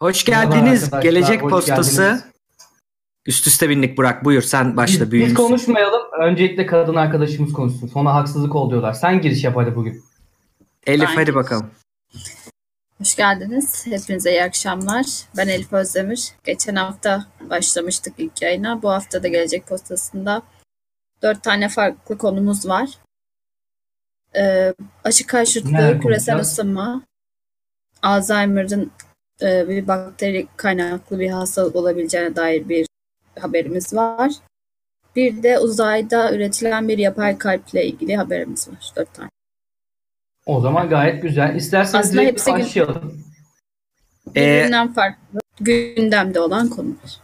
Hoş geldiniz. Gelecek hoş postası. geldiniz. Üst üste bindik Burak. Buyur sen başla Biz, büyüğün. biz konuşmayalım. Öncelikle kadın arkadaşımız konuşsun. Sonra haksızlık ol diyorlar. Sen giriş yap hadi bugün. Elif Ben hadi giriş. bakalım. Hoş geldiniz. Hepinize iyi akşamlar. Ben Elif Özdemir. Geçen hafta başlamıştık ilk yayına. Bu hafta da Gelecek Postası'nda dört tane farklı konumuz var. Ee, aşı Neler karşıtlığı, küresel ısınma, Alzheimer'ın e, bir bakteri kaynaklı bir hastalık olabileceğine dair bir haberimiz var. Bir de uzayda üretilen bir yapay kalple ilgili haberimiz var. Dört tane. O zaman gayet güzel. İsterseniz Aslında direkt hepsi gün- başlayalım. Ee, Birbirinden farklı gündemde olan konular.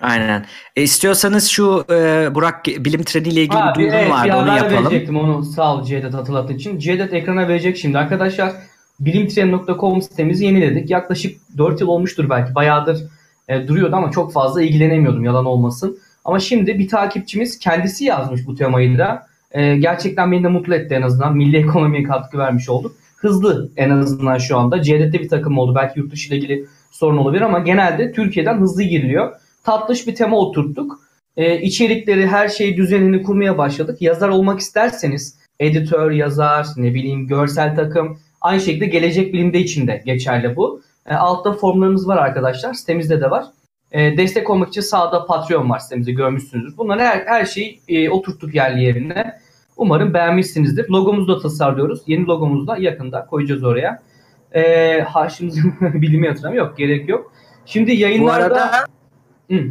aynen. E, istiyorsanız şu e, Burak bilim treniyle ilgili Ha, bir duyurum evet, vardı bir onu yapalım. verecektim onu. Sağ ol Cevdet hatırlattığın için. Cevdet ekrana verecek şimdi. Arkadaşlar bilimtren.com sitemizi yeniledik. Yaklaşık 4 yıl olmuştur belki. Bayağıdır e, duruyordu ama çok fazla ilgilenemiyordum yalan olmasın. Ama şimdi bir takipçimiz kendisi yazmış bu temayı da. E, gerçekten beni de mutlu etti en azından. Milli ekonomiye katkı vermiş olduk. Hızlı en azından şu anda. Cevdet'te bir takım oldu. Belki yurt dışı ile ilgili sorun olabilir ama genelde Türkiye'den hızlı giriliyor. Tatlış bir tema oturttuk. E, içerikleri, her şeyi düzenini kurmaya başladık. Yazar olmak isterseniz editör, yazar, ne bileyim görsel takım aynı şekilde gelecek bilimde içinde geçerli bu. E, altta formlarımız var arkadaşlar. Sitemizde de var. E, destek olmak için sağda Patreon var sitemizde görmüşsünüzdür. Bunları her, her şeyi e, oturttuk yerli yerine. Umarım beğenmişsinizdir. Logomuzu da tasarlıyoruz. Yeni logomuzu da yakında koyacağız oraya. E, Haşim'in bilimi yatırım yok. Gerek yok. Şimdi Bu yayınlarda... arada Hı.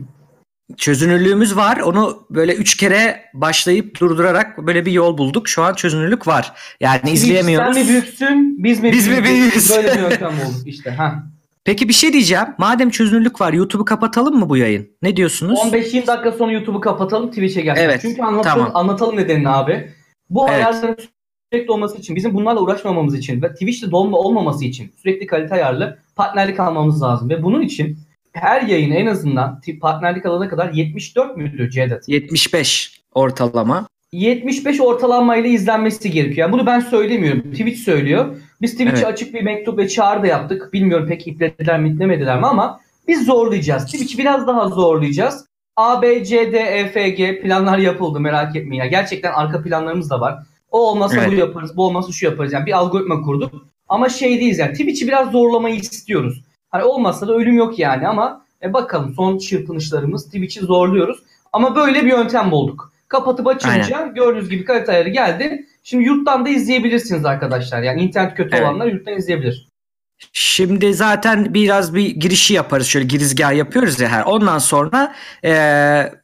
Çözünürlüğümüz var. Onu böyle üç kere başlayıp durdurarak böyle bir yol bulduk. Şu an çözünürlük var. Yani izleyemiyoruz. Sen mi büyüksün, biz mi Biz mi büyüğüz? Böyle bir yöntem olduk işte. Ha. Peki bir şey diyeceğim. Madem çözünürlük var YouTube'u kapatalım mı bu yayın? Ne diyorsunuz? 15-20 dakika sonra YouTube'u kapatalım, Twitch'e gelsin. Evet, Çünkü anlatalım, tamam. anlatalım nedenini abi. Bu Evet. ayarların sürekli olması için, bizim bunlarla uğraşmamamız için ve Twitch'te dolma olmaması için sürekli kalite ayarlı partnerlik almamız lazım. Ve bunun için her yayın en azından t- partnerlik alana kadar 74 müydü Cevdet? 75 ortalama. 75 ortalamayla izlenmesi gerekiyor. Yani bunu ben söylemiyorum. Twitch söylüyor. Biz Twitch'e Evet. açık bir mektup ve çağrı da yaptık. Bilmiyorum pek iplediler mi itlemediler mi ama biz zorlayacağız. Twitch'i biraz daha zorlayacağız. A, B, C, D, E, F, G planlar yapıldı merak etmeyin. Yani gerçekten arka planlarımız da var. O olmasa Evet. bu yaparız, bu olmasa şu yaparız. Yani bir algoritma kurduk. Ama şey değiliz yani Twitch'i biraz zorlamayı istiyoruz. Hani olmazsa da ölüm yok yani ama e, bakalım son çırpınışlarımız Twitch'i zorluyoruz. Ama böyle bir yöntem bulduk. Kapatıp açınca gördüğünüz gibi kalite ayarı geldi. Şimdi yurttan da izleyebilirsiniz arkadaşlar. Yani internet kötü Evet. olanlar yurttan izleyebilir. Şimdi zaten biraz bir girişi yaparız. Şöyle girizgah yapıyoruz ya her. Ondan sonra e,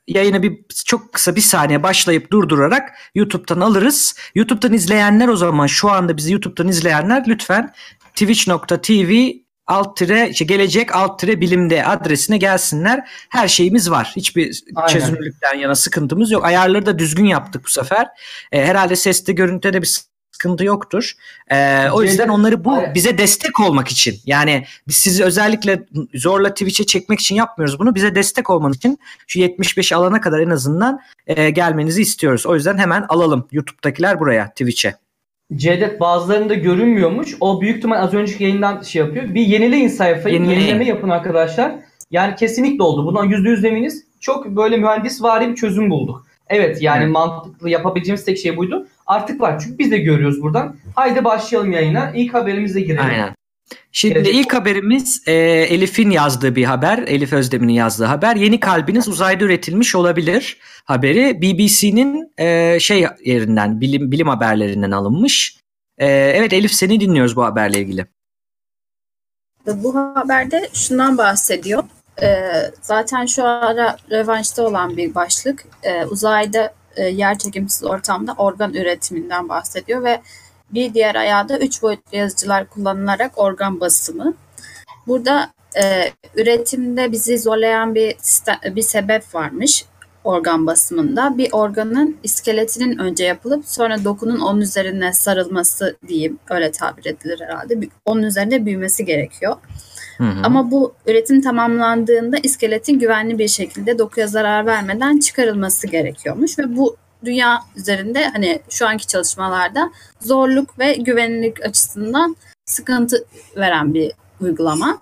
yayını bir çok kısa bir saniye başlayıp durdurarak YouTube'dan alırız. YouTube'dan izleyenler o zaman şu anda bizi YouTube'dan izleyenler lütfen twitch.tv alt tire, işte gelecek alt tire bilimde adresine gelsinler. Her şeyimiz var. Hiçbir Aynen. çözünürlükten yana sıkıntımız yok. Ayarları da düzgün yaptık bu sefer. E, herhalde seste görüntüde de bir sıkıntı yoktur. E, o yüzden onları bu bize destek olmak için yani biz sizi özellikle zorla Twitch'e çekmek için yapmıyoruz bunu. Bize destek olmanız için şu 75 alana kadar en azından e, gelmenizi istiyoruz. O yüzden hemen alalım YouTube'dakiler buraya Twitch'e. Cevdet bazılarında görünmüyormuş. O büyük ihtimal az önceki yayından şey yapıyor. Bir yenileyin sayfayı. Yenileyin. Yenileme yapın arkadaşlar. Yani kesinlikle oldu. Bundan %100 eminiz. Çok böyle mühendis vari bir çözüm bulduk. Evet yani Evet. mantıklı yapabileceğimiz tek şey buydu. Artık var. Çünkü biz de görüyoruz buradan. Haydi başlayalım yayına. İlk haberimizle girelim. Aynen. Şimdi Gelecek- ilk haberimiz e, Elif'in yazdığı bir haber. Elif Özdemir'in yazdığı haber. Yeni kalbiniz uzayda üretilmiş olabilir haberi. BBC'nin e, şey yerinden bilim bilim haberlerinden alınmış. E, evet Elif seni dinliyoruz bu haberle ilgili. Bu haberde şundan bahsediyor. Ee, zaten şu ara revanşta olan bir başlık. Ee, uzayda e, yer çekimsiz ortamda organ üretiminden bahsediyor ve bir diğer ayağı da üç boyutlu yazıcılar kullanılarak organ basımı. Burada e, üretimde bizi zorlayan bir bir sebep varmış organ basımında. Bir organın iskeletinin önce yapılıp sonra dokunun onun üzerine sarılması diyeyim öyle tabir edilir herhalde. Onun üzerinde büyümesi gerekiyor. Hı hı. Ama bu üretim tamamlandığında iskeletin güvenli bir şekilde dokuya zarar vermeden çıkarılması gerekiyormuş ve bu dünya üzerinde hani şu anki çalışmalarda zorluk ve güvenlik açısından sıkıntı veren bir uygulama.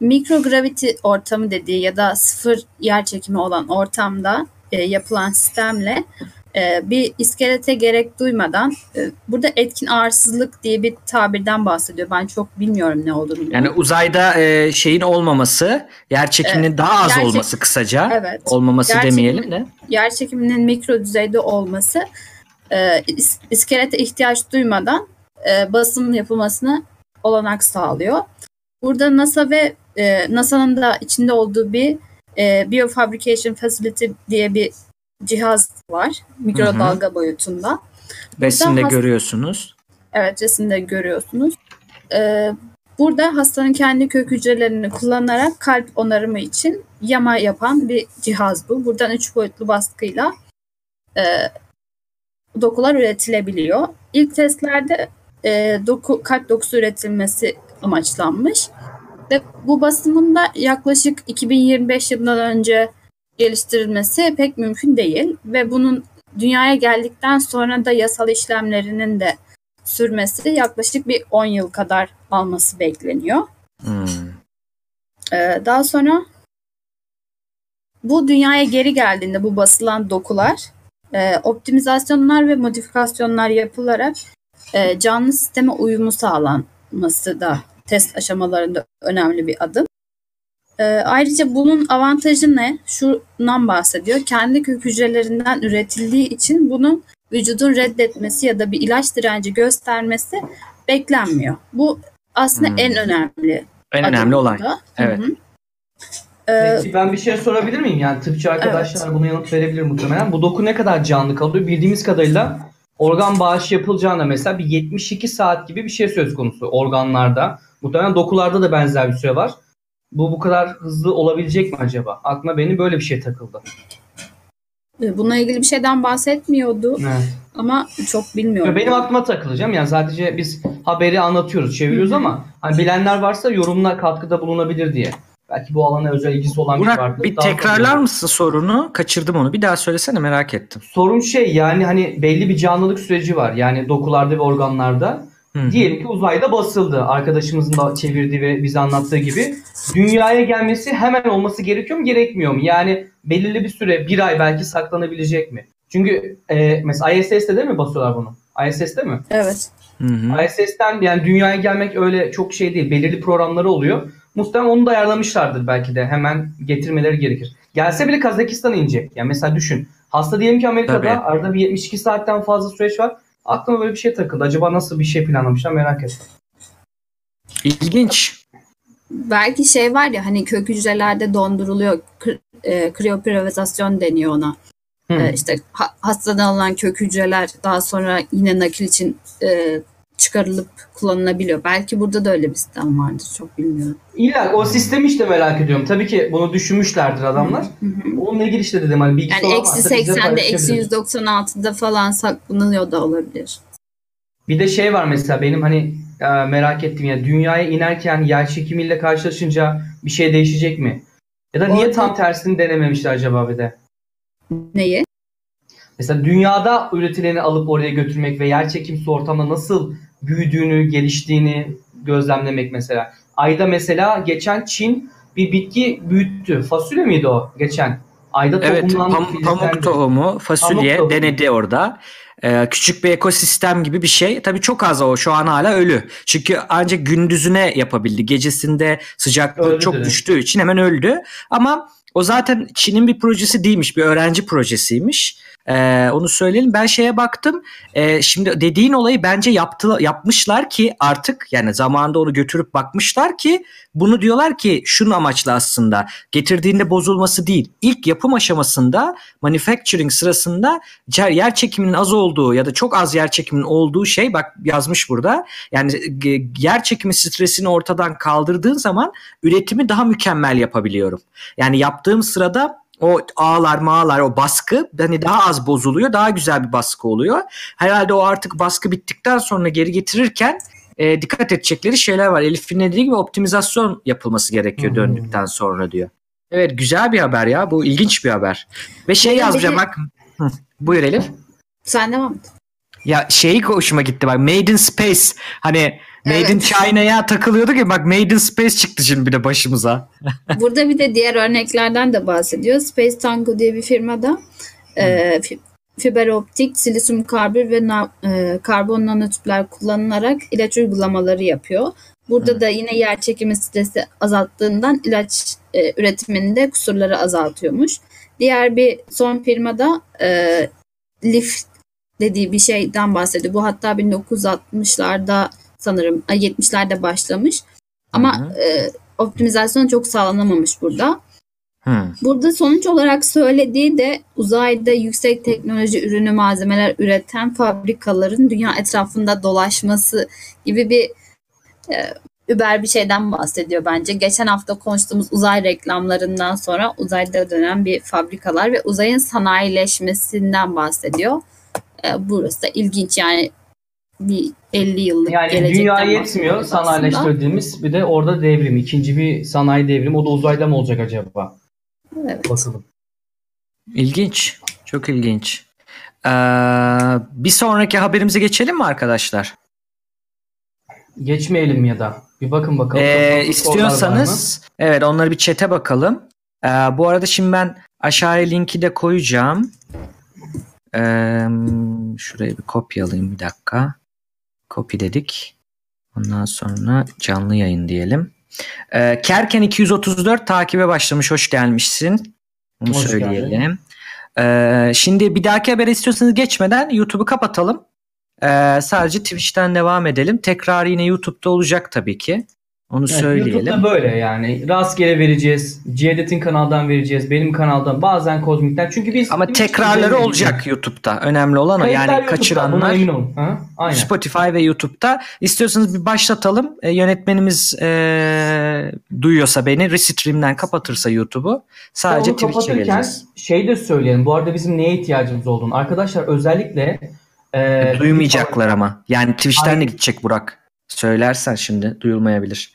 mikrogravity ortamı dediği ya da sıfır yer çekimi olan ortamda e, yapılan sistemle bir iskelete gerek duymadan e, burada etkin ağırsızlık diye bir tabirden bahsediyor. Ben çok bilmiyorum ne olduğunu. Yani uzayda e, şeyin olmaması, yer çekiminin Evet. daha az Yer olması kısaca. Evet. Olmaması Yer demeyelim de. yer çekiminin mikro düzeyde olması e, is- iskelete ihtiyaç duymadan e, basımın yapılmasına olanak sağlıyor. Burada NASA ve e, NASA'nın da içinde olduğu bir e, Biofabrication Facility diye bir cihaz var. Mikrodalga boyutunda. Resimde hast- görüyorsunuz. Evet resimde görüyorsunuz. Ee, burada hastanın kendi kök hücrelerini kullanarak kalp onarımı için yama yapan bir cihaz bu. Buradan üç boyutlu baskıyla e, dokular üretilebiliyor. İlk testlerde e, doku, kalp dokusu üretilmesi amaçlanmış. Ve bu basımın da yaklaşık 2025 yılından önce geliştirilmesi pek mümkün değil. Ve bunun dünyaya geldikten sonra da yasal işlemlerinin de sürmesi yaklaşık bir 10 yıl kadar alması bekleniyor. Hmm. Ee, daha sonra bu dünyaya geri geldiğinde bu basılan dokular e, optimizasyonlar ve modifikasyonlar yapılarak e, canlı sisteme uyumu sağlanması da test aşamalarında önemli bir adım. E, ayrıca bunun avantajı ne? Şundan bahsediyor. Kendi kök hücrelerinden üretildiği için bunun vücudun reddetmesi ya da bir ilaç direnci göstermesi beklenmiyor. Bu aslında Hmm. en önemli En önemli burada. Evet. Hı hı. Ee, Peki ben bir şey sorabilir miyim? Yani tıpçı arkadaşlar buna yanıt verebilir muhtemelen. Bu doku ne kadar canlı kalıyor? Bildiğimiz kadarıyla organ bağışı yapılacağında mesela bir 72 saat gibi bir şey söz konusu organlarda. Muhtemelen dokularda da benzer bir süre var. Bu bu kadar hızlı olabilecek mi acaba? Aklıma benim böyle bir şey takıldı. e, bununla ilgili bir şeyden bahsetmiyordu Evet. ama çok bilmiyorum. Benim aklıma takılacağım. Yani sadece biz haberi anlatıyoruz, çeviriyoruz Hı hı. ama hani bilenler varsa yorumlar katkıda bulunabilir diye. Belki bu alana özel ilgisi olan biri Burak vardır. bir Daha tekrarlar fazla- mısın sorunu? Kaçırdım onu. Bir daha söylesene merak ettim. Sorun şey yani hani belli bir canlılık süreci var. Yani dokularda ve organlarda. Hı. Diyelim ki uzayda basıldı. Arkadaşımızın da çevirdiği ve bize anlattığı gibi. Dünyaya gelmesi hemen olması gerekiyor mu gerekmiyor mu? Yani belirli bir süre bir ay belki saklanabilecek mi? Çünkü e, mesela ISS'te değil mi basıyorlar bunu? ISS'te mi? Evet. Hı hı. ISS'ten yani dünyaya gelmek öyle çok şey değil. Belirli programları oluyor. Muhtemelen onu da ayarlamışlardır belki de. Hemen getirmeleri gerekir. Gelse bile Kazakistan'a inecek. Yani mesela düşün. Hasta diyelim ki Amerika'da Tabii. arada bir 72 saatten fazla süreç var. Aklıma böyle bir şey takıldı. Acaba nasıl bir şey planlamışlar merak ettim. İlginç. Belki şey var ya hani kök hücrelerde donduruluyor. Kri, e, kriyoprivatizasyon deniyor ona. Hı. E, işte ha- hastadan alınan kök hücreler daha sonra yine nakil için e, çıkarılıp kullanılabiliyor. Belki burada da öyle bir sistem vardır. Çok bilmiyorum. İlla o sistemi işte merak ediyorum. Tabii ki bunu düşünmüşlerdir adamlar. Hı hı. Onunla ilgili işte dedim hani bilgisi Yani eksi varsa bize 80'de eksi paylaşabilir. 196'da falan saklanıyor da olabilir. Bir de şey var mesela benim hani e, merak ettiğim ya dünyaya inerken yer çekimiyle karşılaşınca bir şey değişecek mi? Ya da niye tam tersini denememişler acaba bir de? Neyi? Mesela dünyada üretileni alıp oraya götürmek ve yer çekimsiz ortamda nasıl büyüdüğünü, geliştiğini gözlemlemek mesela. Ayda mesela geçen Çin bir bitki büyüttü. Fasulye miydi o geçen? Ayda Evet pam- pamuk tohumu, fasulye Pamuk tohumu. denedi orada. Ee, küçük bir ekosistem gibi bir şey. Tabii çok az o şu an hala ölü. Çünkü ancak gündüzüne yapabildi. Gecesinde sıcaklık Öldü çok direkt. düştüğü için hemen öldü. Ama o zaten Çin'in bir projesi değilmiş. Bir öğrenci projesiymiş. Ee, onu söyleyelim. Ben şeye baktım. Ee, şimdi dediğin olayı bence yaptı, yapmışlar ki artık yani zamanında onu götürüp bakmışlar ki bunu diyorlar ki şunun amaçlı aslında getirdiğinde bozulması değil. İlk yapım aşamasında manufacturing sırasında yer çekiminin az olduğu ya da çok az yer çekiminin olduğu şey bak yazmış burada. Yani yer çekimi stresini ortadan kaldırdığın zaman üretimi daha mükemmel yapabiliyorum. Yani yaptığım sırada o ağlar mağlar o baskı hani daha az bozuluyor daha güzel bir baskı oluyor. Herhalde o artık baskı bittikten sonra geri getirirken e, dikkat edecekleri şeyler var. Elif'in dediği gibi optimizasyon yapılması gerekiyor Hmm. döndükten sonra diyor. Evet güzel bir haber ya bu ilginç bir haber. Ve şey yazacağım bak. Buyur Elif. Sen devam et. Ya şeyi hoşuma gitti bak Made in Space hani Made in Evet. China'ya takılıyorduk ya bak Made in Space çıktı şimdi bir de başımıza. Burada bir de diğer örneklerden de bahsediyor. Space Tango diye bir firmada e, fi- fiber optik, silisyum karbür ve na- e, karbon nanotüpler kullanılarak ilaç uygulamaları yapıyor. Burada da yine yer çekimi stresi azalttığından ilaç e, üretiminde kusurları azaltıyormuş. Diğer bir son firmada e, Leaf dediği bir şeyden bahsediyor. Bu hatta 1960'larda sanırım ay, 70'lerde başlamış. Ama e, optimizasyon çok sağlanamamış burada. Hı. Burada sonuç olarak söylediği de uzayda yüksek teknoloji ürünü malzemeler üreten fabrikaların dünya etrafında dolaşması gibi bir e, über bir şeyden bahsediyor bence. Geçen hafta konuştuğumuz uzay reklamlarından sonra uzayda dönen bir fabrikalar ve uzayın sanayileşmesinden bahsediyor. E, burası da ilginç yani bir 50 yıllık Yani gelecekten dünya yetmiyor sanayileştirdiğimiz bir de orada devrim. ikinci bir sanayi devrimi. O da uzayda mı olacak acaba? Evet. Bakalım. İlginç. Çok ilginç. Ee, bir sonraki haberimize geçelim mi arkadaşlar? Geçmeyelim ya da. Bir bakın bakalım. Ee, istiyorsanız evet onları bir çete bakalım. Ee, bu arada şimdi ben aşağıya linki de koyacağım. Ee, şuraya bir kopyalayayım bir dakika. Copy dedik. Ondan sonra canlı yayın diyelim. Ee, Kerken 234 takibe başlamış. Hoş gelmişsin. Onu Hoş söyleyelim. Ee, şimdi bir dahaki haber istiyorsanız geçmeden YouTube'u kapatalım. Ee, sadece Twitch'ten devam edelim. Tekrar yine YouTube'da olacak tabii ki. Onu Evet, söyleyelim. YouTube'da böyle yani. Rastgele vereceğiz. Cevdet'in kanaldan vereceğiz. Benim kanaldan. Bazen Kozmik'ten. Çünkü biz... Ama Twitch'te tekrarları olacak YouTube'da. Önemli olan o. Kayıtlar Yani kaçıranlar emin olun. Ha? Aynen. Spotify ve YouTube'da. İstiyorsanız bir başlatalım. E, yönetmenimiz e, duyuyorsa beni Restream'den kapatırsa YouTube'u sadece Twitch'e kapatırken geleceğiz. şey de söyleyelim. Bu arada bizim neye ihtiyacımız olduğunu. Arkadaşlar özellikle e, Duymayacaklar ama. Yani Twitch'ten de Aynen. gidecek Burak. Söylersen şimdi duyulmayabilir.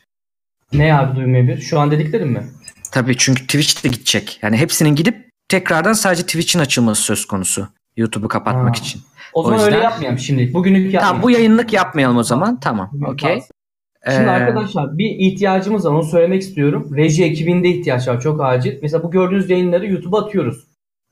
Ne abi duymayabilir? Şu an dediklerim mi? Tabii çünkü Twitch de gidecek. Yani hepsinin gidip tekrardan sadece Twitch'in açılması söz konusu. YouTube'u kapatmak Ha. için. O zaman yüzden- öyle yapmayalım şimdi. Bugünlük yapmayalım. Tamam bu yayınlık yapmayalım o zaman. Tamam. Okey. Şimdi Ee, arkadaşlar bir ihtiyacımız var onu söylemek istiyorum. Reji ekibinde ihtiyaç var çok acil. Mesela bu gördüğünüz yayınları YouTube'a atıyoruz.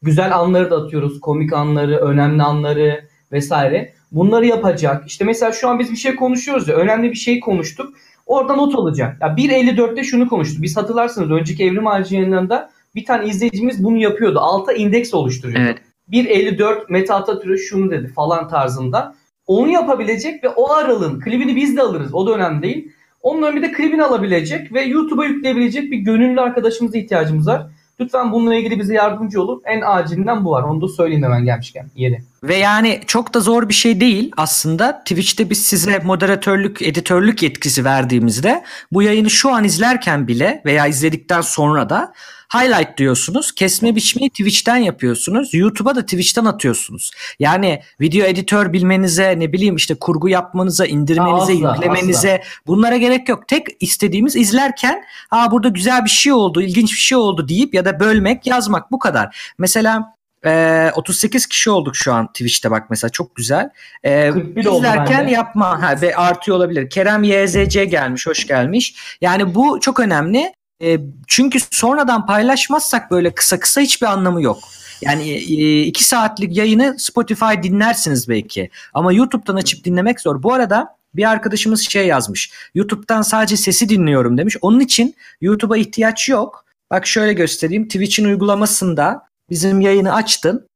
Güzel anları da atıyoruz. Komik anları, önemli anları vesaire. Bunları yapacak. İşte mesela şu an biz bir şey konuşuyoruz ya. Önemli bir şey konuştuk. Orada not alacak. Ya 1.54'te şunu konuştuk. Biz hatırlarsınız önceki Evrim Ağacı yayınlarında bir tane izleyicimiz bunu yapıyordu. Alta indeks oluşturuyordu. Evet. 1.54 Mete Atatürk şunu dedi falan tarzında. Onu yapabilecek ve o aralığın klibini biz de alırız. O da önemli değil. Onun önünde de klibini alabilecek ve YouTube'a yükleyebilecek bir gönüllü arkadaşımıza ihtiyacımız var. Lütfen bununla ilgili bize yardımcı olun. En acilinden bu var. Onu da söyleyeyim hemen gelmişken yeri. Ve yani çok da zor bir şey değil aslında. Twitch'te biz size moderatörlük, editörlük yetkisi verdiğimizde bu yayını şu an izlerken bile veya izledikten sonra da highlight diyorsunuz. Kesme biçmeyi Twitch'ten yapıyorsunuz. YouTube'a da Twitch'ten atıyorsunuz. Yani video editör bilmenize, ne bileyim işte kurgu yapmanıza, indirmenize, Asla, yüklemenize bunlara gerek yok. Tek istediğimiz izlerken "Aa burada güzel bir şey oldu, ilginç bir şey oldu." deyip ya da bölmek, yazmak bu kadar. Mesela ee, 38 kişi olduk şu an Twitch'te bak mesela çok güzel. Ee, 41 oldu izlerken yapma ha, ve artıyor olabilir. Kerem YZC gelmiş, hoş gelmiş. Yani bu çok önemli. Ee, çünkü sonradan paylaşmazsak böyle kısa kısa hiçbir anlamı yok. Yani e, iki saatlik yayını Spotify dinlersiniz belki. Ama YouTube'dan açıp dinlemek zor. Bu arada bir arkadaşımız şey yazmış. YouTube'dan sadece sesi dinliyorum demiş. Onun için YouTube'a ihtiyaç yok. Bak şöyle göstereyim. Twitch'in uygulamasında bizim yayını açtın.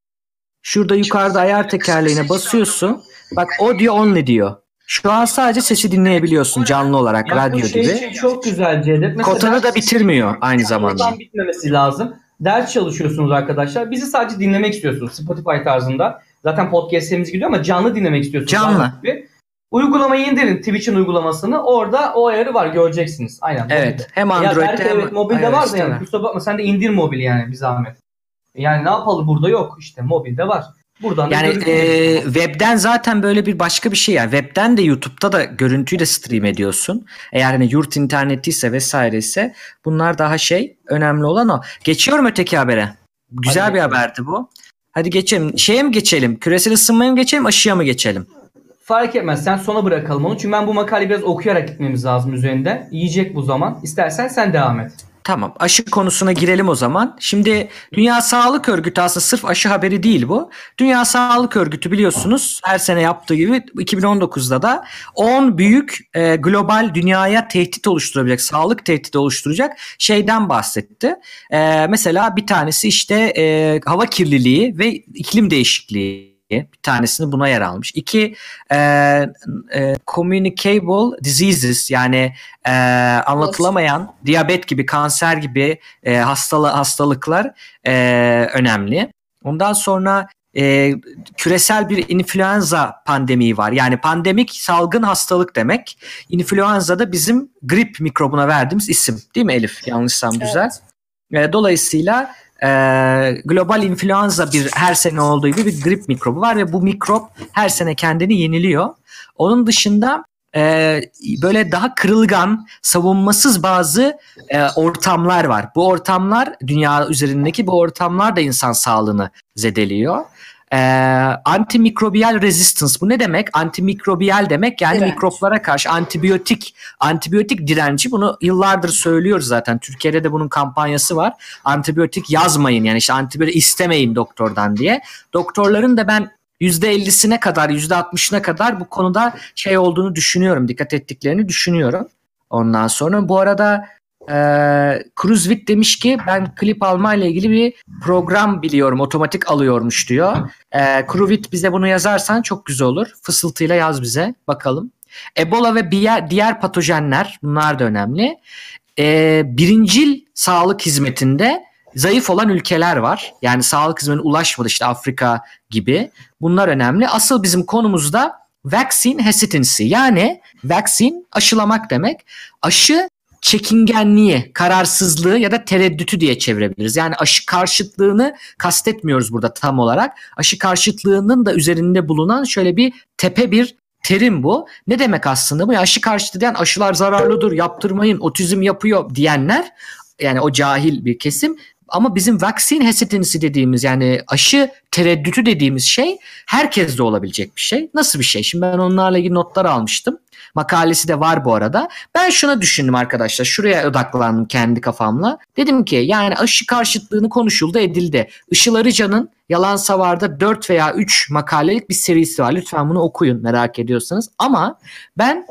Şurada yukarıda ayar tekerleğine basıyorsun. Bak audio only diyor. Şu an sadece sesi dinleyebiliyorsun canlı olarak Ya bu radyo şey gibi. için çok güzel Cevdet. Mesela Kotanı da bitirmiyor aynı zamanda. Kotadan bitmemesi lazım. Ders çalışıyorsunuz arkadaşlar. Bizi sadece dinlemek istiyorsunuz Spotify tarzında. Zaten podcastlerimiz gidiyor ama canlı dinlemek istiyorsunuz. Canlı. Daha gibi. Uygulamayı indirin Twitch'in uygulamasını. Orada o ayarı var göreceksiniz. Aynen. Evet. Hem Android'de belki hem evet mobilde var da yani kusura bakma sen de indir mobil yani bir zahmet. Yani ne yapalım burada yok işte mobilde var. Buradan da Yani e, webden zaten böyle bir başka bir şey yani webden de YouTube'da da görüntüyü de stream ediyorsun. Eğer hani yurt interneti ise vesaire ise bunlar daha şey önemli olan o. Geçiyorum öteki habere. Güzel Hadi bir geçelim. haberdi bu. Hadi geçelim. Şeye mi geçelim? Küresel ısınmaya mı geçelim? Aşıya mı geçelim? Fark etmez. Sen sona bırakalım onu. Çünkü ben bu makaleyi biraz okuyarak gitmemiz lazım üzerinde. Yiyecek bu zaman. İstersen sen devam et. Tamam aşı konusuna girelim o zaman. Şimdi Dünya Sağlık Örgütü aslında sırf aşı haberi değil bu. Dünya Sağlık Örgütü biliyorsunuz her sene yaptığı gibi 2019'da da 10 büyük e, global dünyaya tehdit oluşturabilecek, sağlık tehdidi oluşturacak şeyden bahsetti. E, mesela bir tanesi işte e, hava kirliliği ve iklim değişikliği bir tanesini buna yer almış. İki e, e, communicable diseases yani e, anlatılamayan diyabet gibi kanser gibi e, hastalı hastalıklar e, önemli. Ondan sonra e, küresel bir influenza pandemiği var. Yani pandemik salgın hastalık demek. Influenza da bizim grip mikrobuna verdiğimiz isim. Değil mi Elif? Yanlışsam güzel. Evet. E, dolayısıyla e, global influenza bir her sene olduğu gibi bir grip mikrobu var ve bu mikrop her sene kendini yeniliyor. Onun dışında e, böyle daha kırılgan, savunmasız bazı e, ortamlar var. Bu ortamlar dünya üzerindeki bu ortamlar da insan sağlığını zedeliyor. Ee, antimikrobiyal resistance bu ne demek? Antimikrobiyal demek yani Direnç. mikroplara karşı antibiyotik antibiyotik direnci bunu yıllardır söylüyoruz zaten. Türkiye'de de bunun kampanyası var. Antibiyotik yazmayın yani işte antibiyotik istemeyin doktordan diye. Doktorların da ben %50'sine kadar %60'ına kadar bu konuda şey olduğunu düşünüyorum. Dikkat ettiklerini düşünüyorum. Ondan sonra bu arada e, demiş ki ben klip alma ile ilgili bir program biliyorum. Otomatik alıyormuş diyor. E, Cruvit bize bunu yazarsan çok güzel olur. Fısıltıyla yaz bize bakalım. Ebola ve diğer, diğer patojenler bunlar da önemli. E, birincil sağlık hizmetinde zayıf olan ülkeler var. Yani sağlık hizmetine ulaşmadı işte Afrika gibi. Bunlar önemli. Asıl bizim konumuzda vaccine hesitancy yani vaccine aşılamak demek. Aşı çekingenliği, kararsızlığı ya da tereddütü diye çevirebiliriz. Yani aşı karşıtlığını kastetmiyoruz burada tam olarak. Aşı karşıtlığının da üzerinde bulunan şöyle bir tepe bir terim bu. Ne demek aslında bu? Aşı karşıtı diyen aşılar zararlıdır, yaptırmayın, otizm yapıyor diyenler yani o cahil bir kesim ama bizim vaccine hesitancy dediğimiz yani aşı tereddütü dediğimiz şey herkes de olabilecek bir şey. Nasıl bir şey? Şimdi ben onlarla ilgili notlar almıştım. Makalesi de var bu arada. Ben şuna düşündüm arkadaşlar. Şuraya odaklandım kendi kafamla. Dedim ki yani aşı karşıtlığını konuşuldu edildi. Işıl Arıcan'ın Yalan Savar'da 4 veya 3 makalelik bir serisi var. Lütfen bunu okuyun merak ediyorsanız. Ama ben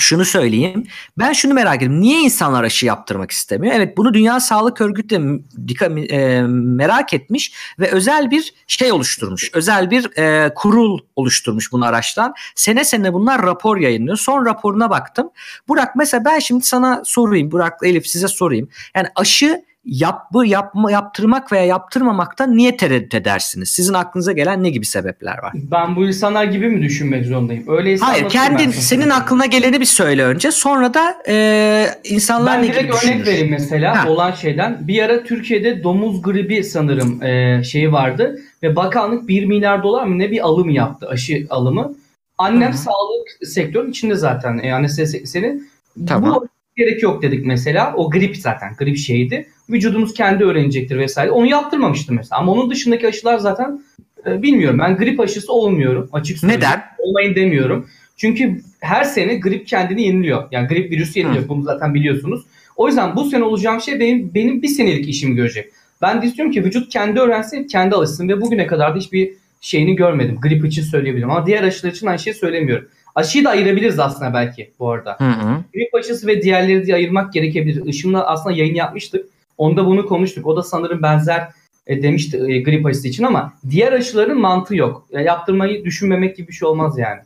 şunu söyleyeyim. Ben şunu merak ediyorum. Niye insanlar aşı yaptırmak istemiyor? Evet bunu Dünya Sağlık Örgütü de e, merak etmiş ve özel bir şey oluşturmuş. Özel bir e, kurul oluşturmuş bunu araçtan. Sene sene bunlar rapor yayınlıyor. Son raporuna baktım. Burak mesela ben şimdi sana sorayım. Burak Elif size sorayım. Yani aşı yapı yapma yaptırmak veya yaptırmamakta niye tereddüt edersiniz? Sizin aklınıza gelen ne gibi sebepler var? Ben bu insanlar gibi mi düşünmek zorundayım? Öyleyse Hayır, kendin senin aklına geleni bir söyle önce. Sonra da e, insanlar ben ne gibi? Ben direkt örnek vereyim mesela ha. olan şeyden. Bir ara Türkiye'de domuz gribi sanırım e, şeyi vardı ve bakanlık 1 milyar dolar mı ne bir alım yaptı, aşı alımı. Annem Hı-hı. sağlık sektörünün içinde zaten. Yani senin tamam. bu gerek yok dedik mesela. O grip zaten grip şeydi. Vücudumuz kendi öğrenecektir vesaire. Onu yaptırmamıştım mesela. Ama onun dışındaki aşılar zaten e, bilmiyorum. Ben grip aşısı olmuyorum açık söyleyeyim. Neden? Olmayın demiyorum. Çünkü her sene grip kendini yeniliyor. Yani grip virüsü yeniliyor. Hı. Bunu zaten biliyorsunuz. O yüzden bu sene olacağım şey benim benim bir senelik işimi görecek. Ben de istiyorum ki vücut kendi öğrensin, kendi alışsın ve bugüne kadar da hiçbir şeyini görmedim. Grip için söyleyebilirim ama diğer aşılar için aynı şeyi söylemiyorum. Aşıyı da ayırabiliriz aslında belki bu arada. Hı hı. Grip aşısı ve diğerleri diye ayırmak gerekebilir. Işım'la aslında yayın yapmıştık. Onda bunu konuştuk. O da sanırım benzer e, demişti e, grip aşısı için ama diğer aşıların mantığı yok. E, yaptırmayı düşünmemek gibi bir şey olmaz yani.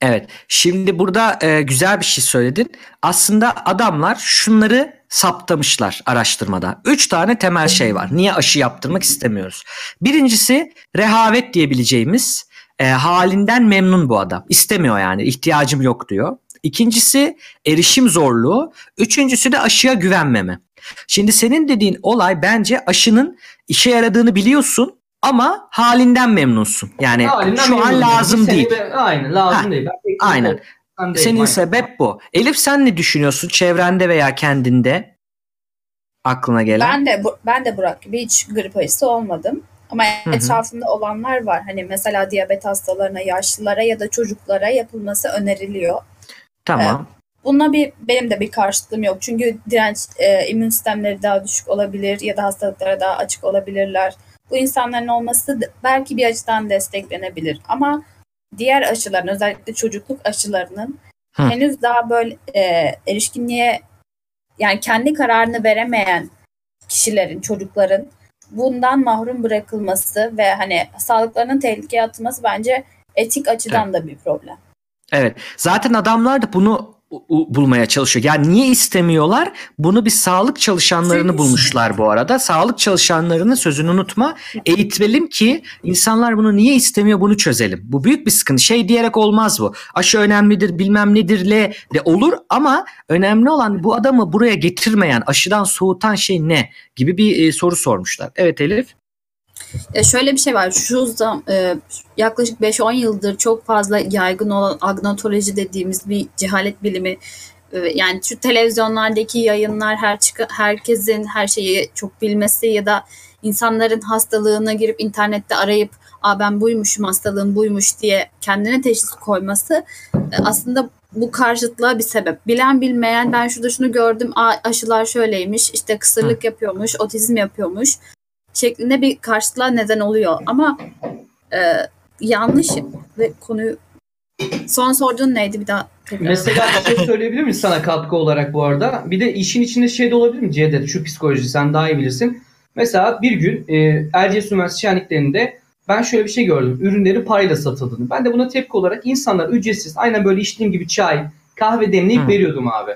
Evet. Şimdi burada e, güzel bir şey söyledin. Aslında adamlar şunları saptamışlar araştırmada. Üç tane temel şey var. Niye aşı yaptırmak istemiyoruz? Birincisi rehavet diyebileceğimiz e, halinden memnun bu adam. İstemiyor yani ihtiyacım yok diyor. İkincisi erişim zorluğu. Üçüncüsü de aşıya güvenmeme. Şimdi senin dediğin olay bence aşının işe yaradığını biliyorsun ama halinden memnunsun. Yani halinden şu an lazım değil. De, aynen lazım ha, değil. Ben aynen. Senin aynen. sebep bu. Elif sen ne düşünüyorsun çevrende veya kendinde aklına gelen? Ben de ben de Burak gibi hiç grip aşısı olmadım. Ama hı hı. etrafında olanlar var. Hani mesela diyabet hastalarına, yaşlılara ya da çocuklara yapılması öneriliyor. Tamam. Ee, Bununla bir benim de bir karşıtlığım yok. Çünkü direnç e, immün sistemleri daha düşük olabilir ya da hastalıklara daha açık olabilirler. Bu insanların olması belki bir açıdan desteklenebilir. Ama diğer aşıların özellikle çocukluk aşılarının Hı. henüz daha böyle e, erişkinliğe yani kendi kararını veremeyen kişilerin, çocukların bundan mahrum bırakılması ve hani sağlıklarının tehlikeye atılması bence etik açıdan evet. da bir problem. Evet. Zaten adamlar da bunu bulmaya çalışıyor. Yani niye istemiyorlar? Bunu bir sağlık çalışanlarını bulmuşlar bu arada. Sağlık çalışanlarının sözünü unutma. Eğitelim ki insanlar bunu niye istemiyor bunu çözelim. Bu büyük bir sıkıntı. Şey diyerek olmaz bu. Aşı önemlidir bilmem nedirle de olur ama önemli olan bu adamı buraya getirmeyen, aşıdan soğutan şey ne gibi bir e, soru sormuşlar. Evet Elif. E şöyle bir şey var. Şu zam, e, yaklaşık 5-10 yıldır çok fazla yaygın olan agnotoloji dediğimiz bir cehalet bilimi e, yani şu televizyonlardaki yayınlar her çık herkesin her şeyi çok bilmesi ya da insanların hastalığına girip internette arayıp Aa ben buymuşum hastalığım buymuş diye kendine teşhis koyması e, aslında bu karşıtlığa bir sebep. Bilen bilmeyen ben şurada şunu gördüm aşılar şöyleymiş işte kısırlık yapıyormuş otizm yapıyormuş şeklinde bir karşılığa neden oluyor. Ama e, yanlış ve konuyu son sorduğun neydi bir daha? Tekrar. Mesela bir şey söyleyebilir miyiz sana katkı olarak bu arada? Bir de işin içinde şey de olabilir mi Cevdet? Şu psikoloji sen daha iyi bilirsin. Mesela bir gün e, Erciyes Üniversitesi şenliklerinde ben şöyle bir şey gördüm. Ürünleri parayla satıldığını. Ben de buna tepki olarak insanlar ücretsiz aynen böyle içtiğim gibi çay, kahve demleyip Hı. veriyordum abi.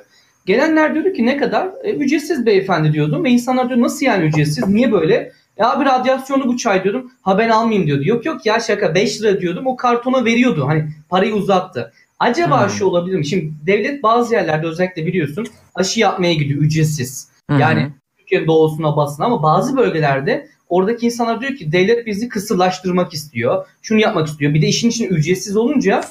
Gelenler diyordu ki ne kadar? E, ücretsiz beyefendi diyordum ve insanlar diyor nasıl yani ücretsiz? Niye böyle? Ya abi radyasyonlu bu çay diyordum. Ha ben almayayım diyordu. Yok yok ya şaka 5 lira diyordum. O kartona veriyordu. Hani parayı uzattı. Acaba hmm. şu olabilir mi? Şimdi devlet bazı yerlerde özellikle biliyorsun aşı yapmaya gidiyor ücretsiz. Hmm. Yani Türkiye'nin doğusuna basına ama bazı bölgelerde oradaki insanlar diyor ki devlet bizi kısırlaştırmak istiyor. Şunu yapmak istiyor. Bir de işin için ücretsiz olunca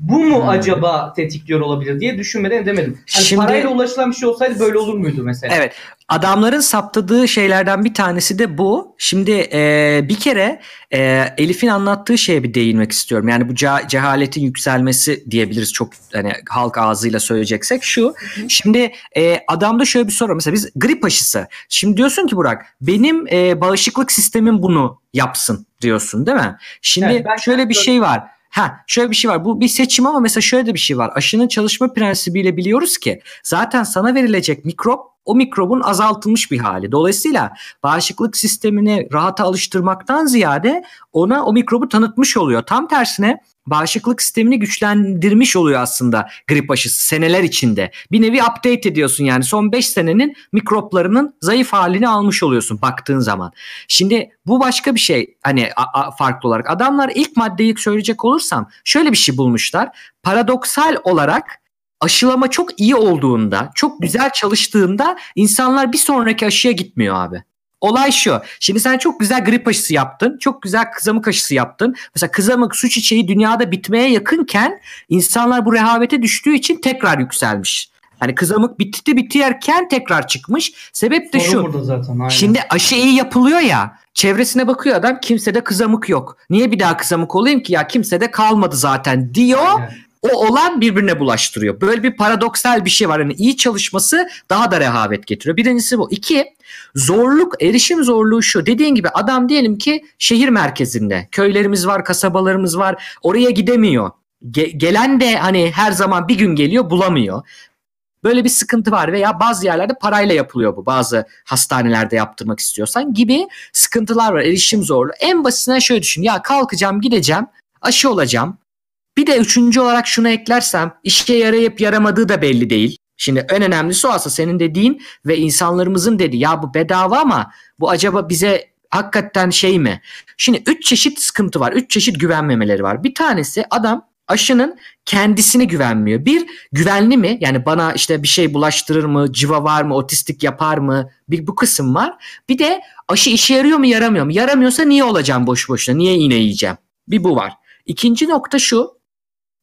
bu mu hmm. acaba tetikliyor olabilir diye düşünmeden demedim. Hani Şimdi, parayla ulaşılan bir şey olsaydı böyle olur muydu mesela? Evet. Adamların saptadığı şeylerden bir tanesi de bu. Şimdi e, bir kere e, Elif'in anlattığı şeye bir değinmek istiyorum. Yani bu ce- cehaletin yükselmesi diyebiliriz çok hani halk ağzıyla söyleyeceksek şu. Şimdi e, adamda şöyle bir soru. Mesela biz grip aşısı. Şimdi diyorsun ki Burak benim e, bağışıklık sistemim bunu yapsın diyorsun değil mi? Şimdi evet, şöyle bir şey var Ha şöyle bir şey var. Bu bir seçim ama mesela şöyle de bir şey var. Aşının çalışma prensibiyle biliyoruz ki zaten sana verilecek mikrop o mikrobun azaltılmış bir hali. Dolayısıyla bağışıklık sistemini rahata alıştırmaktan ziyade ona o mikrobu tanıtmış oluyor. Tam tersine bağışıklık sistemini güçlendirmiş oluyor aslında grip aşısı seneler içinde. Bir nevi update ediyorsun yani son 5 senenin mikroplarının zayıf halini almış oluyorsun baktığın zaman. Şimdi bu başka bir şey hani a, a, farklı olarak. Adamlar ilk maddeyi söyleyecek olursam şöyle bir şey bulmuşlar. Paradoksal olarak aşılama çok iyi olduğunda, çok güzel çalıştığında insanlar bir sonraki aşıya gitmiyor abi. Olay şu. Şimdi sen çok güzel grip aşısı yaptın. Çok güzel kızamık aşısı yaptın. Mesela kızamık su çiçeği dünyada bitmeye yakınken insanlar bu rehavete düştüğü için tekrar yükselmiş. Hani kızamık bitti bitiyerken tekrar çıkmış. Sebep de Sorun şu. Zaten, aynen. Şimdi aşı iyi yapılıyor ya. Çevresine bakıyor adam kimsede kızamık yok. Niye bir daha kızamık olayım ki ya kimsede kalmadı zaten diyor. Aynen o olan birbirine bulaştırıyor. Böyle bir paradoksal bir şey var. Yani iyi çalışması daha da rehavet getiriyor. Birincisi bu. İki, zorluk, erişim zorluğu şu. Dediğin gibi adam diyelim ki şehir merkezinde. Köylerimiz var, kasabalarımız var. Oraya gidemiyor. Ge- gelen de hani her zaman bir gün geliyor bulamıyor. Böyle bir sıkıntı var veya bazı yerlerde parayla yapılıyor bu. Bazı hastanelerde yaptırmak istiyorsan gibi sıkıntılar var. Erişim zorluğu. En basitinden şöyle düşün. Ya kalkacağım gideceğim aşı olacağım. Bir de üçüncü olarak şunu eklersem işe yarayıp yaramadığı da belli değil. Şimdi en önemlisi o aslında senin dediğin ve insanlarımızın dedi ya bu bedava ama bu acaba bize hakikaten şey mi? Şimdi üç çeşit sıkıntı var. Üç çeşit güvenmemeleri var. Bir tanesi adam aşının kendisine güvenmiyor. Bir güvenli mi? Yani bana işte bir şey bulaştırır mı? Civa var mı? Otistik yapar mı? Bir bu kısım var. Bir de aşı işe yarıyor mu yaramıyor mu? Yaramıyorsa niye olacağım boş boşuna? Niye iğne yiyeceğim? Bir bu var. İkinci nokta şu.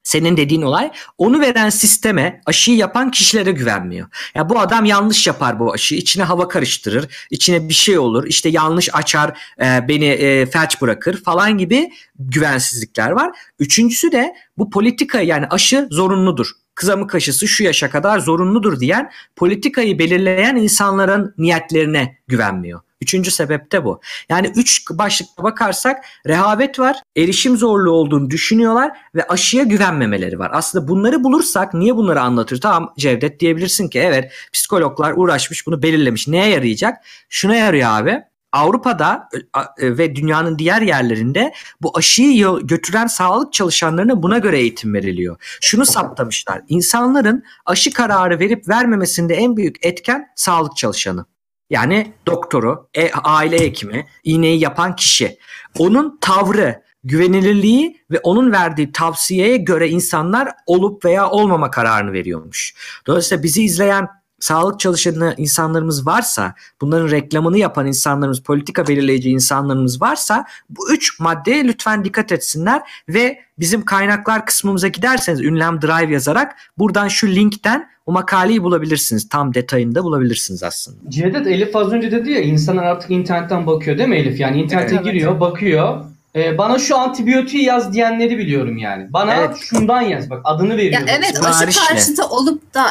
Senin dediğin olay onu veren sisteme aşıyı yapan kişilere güvenmiyor. Ya bu adam yanlış yapar bu aşıyı içine hava karıştırır içine bir şey olur işte yanlış açar e, beni e, felç bırakır falan gibi güvensizlikler var. Üçüncüsü de bu politika yani aşı zorunludur kızamık aşısı şu yaşa kadar zorunludur diyen politikayı belirleyen insanların niyetlerine güvenmiyor. Üçüncü sebep de bu. Yani üç başlıkta bakarsak rehavet var, erişim zorluğu olduğunu düşünüyorlar ve aşıya güvenmemeleri var. Aslında bunları bulursak niye bunları anlatır? Tamam Cevdet diyebilirsin ki evet psikologlar uğraşmış bunu belirlemiş. Neye yarayacak? Şuna yarıyor abi. Avrupa'da e, ve dünyanın diğer yerlerinde bu aşıyı götüren sağlık çalışanlarına buna göre eğitim veriliyor. Şunu saptamışlar. İnsanların aşı kararı verip vermemesinde en büyük etken sağlık çalışanı. Yani doktoru, e, aile hekimi, iğneyi yapan kişi. Onun tavrı, güvenilirliği ve onun verdiği tavsiyeye göre insanlar olup veya olmama kararını veriyormuş. Dolayısıyla bizi izleyen sağlık çalışanı insanlarımız varsa, bunların reklamını yapan insanlarımız, politika belirleyici insanlarımız varsa bu üç maddeye lütfen dikkat etsinler ve bizim kaynaklar kısmımıza giderseniz Ünlem Drive yazarak buradan şu linkten o makaleyi bulabilirsiniz. Tam detayında bulabilirsiniz aslında. Cevdet Elif az önce dedi ya insanlar artık internetten bakıyor değil mi Elif? Yani internete evet, giriyor, evet. bakıyor. Ee, bana şu antibiyotiği yaz diyenleri biliyorum yani. Bana evet. şundan yaz bak adını veriyor. Ya evet aşı karşıtı olup da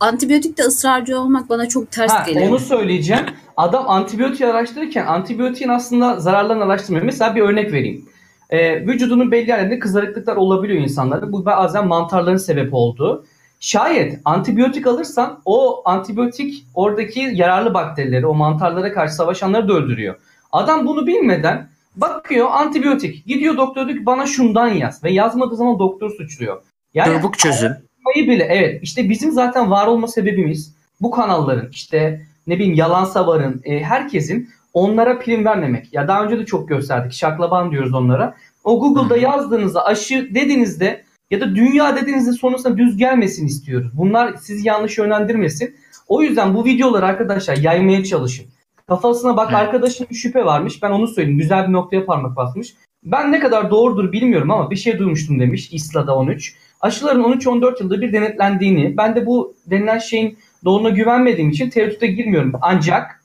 antibiyotikte ısrarcı olmak bana çok ters ha, geliyor. Onu söyleyeceğim. Adam antibiyotik araştırırken antibiyotiğin aslında zararlarını araştırmıyor. Mesela bir örnek vereyim. Ee, vücudunun belli yerlerinde kızarıklıklar olabiliyor insanlarda. Bu bazen mantarların sebep olduğu. Şayet antibiyotik alırsan o antibiyotik oradaki yararlı bakterileri, o mantarlara karşı savaşanları da öldürüyor. Adam bunu bilmeden bakıyor antibiyotik. Gidiyor doktor diyor ki bana şundan yaz. Ve yazmadığı zaman doktor suçluyor. Yani Çabuk çözün konuşmayı bile evet işte bizim zaten var olma sebebimiz bu kanalların işte ne bileyim yalan savarın e, herkesin onlara prim vermemek. Ya daha önce de çok gösterdik. Şaklaban diyoruz onlara. O Google'da yazdığınızda aşı dediğinizde ya da dünya dediğinizde sonrasında düz gelmesin istiyoruz. Bunlar sizi yanlış yönlendirmesin. O yüzden bu videoları arkadaşlar yaymaya çalışın. Kafasına bak evet. arkadaşın bir şüphe varmış. Ben onu söyleyeyim. Güzel bir noktaya parmak basmış. Ben ne kadar doğrudur bilmiyorum ama bir şey duymuştum demiş İsla'da 13 aşıların 13-14 yılda bir denetlendiğini, ben de bu denilen şeyin doğruna güvenmediğim için tereddüte girmiyorum. Ancak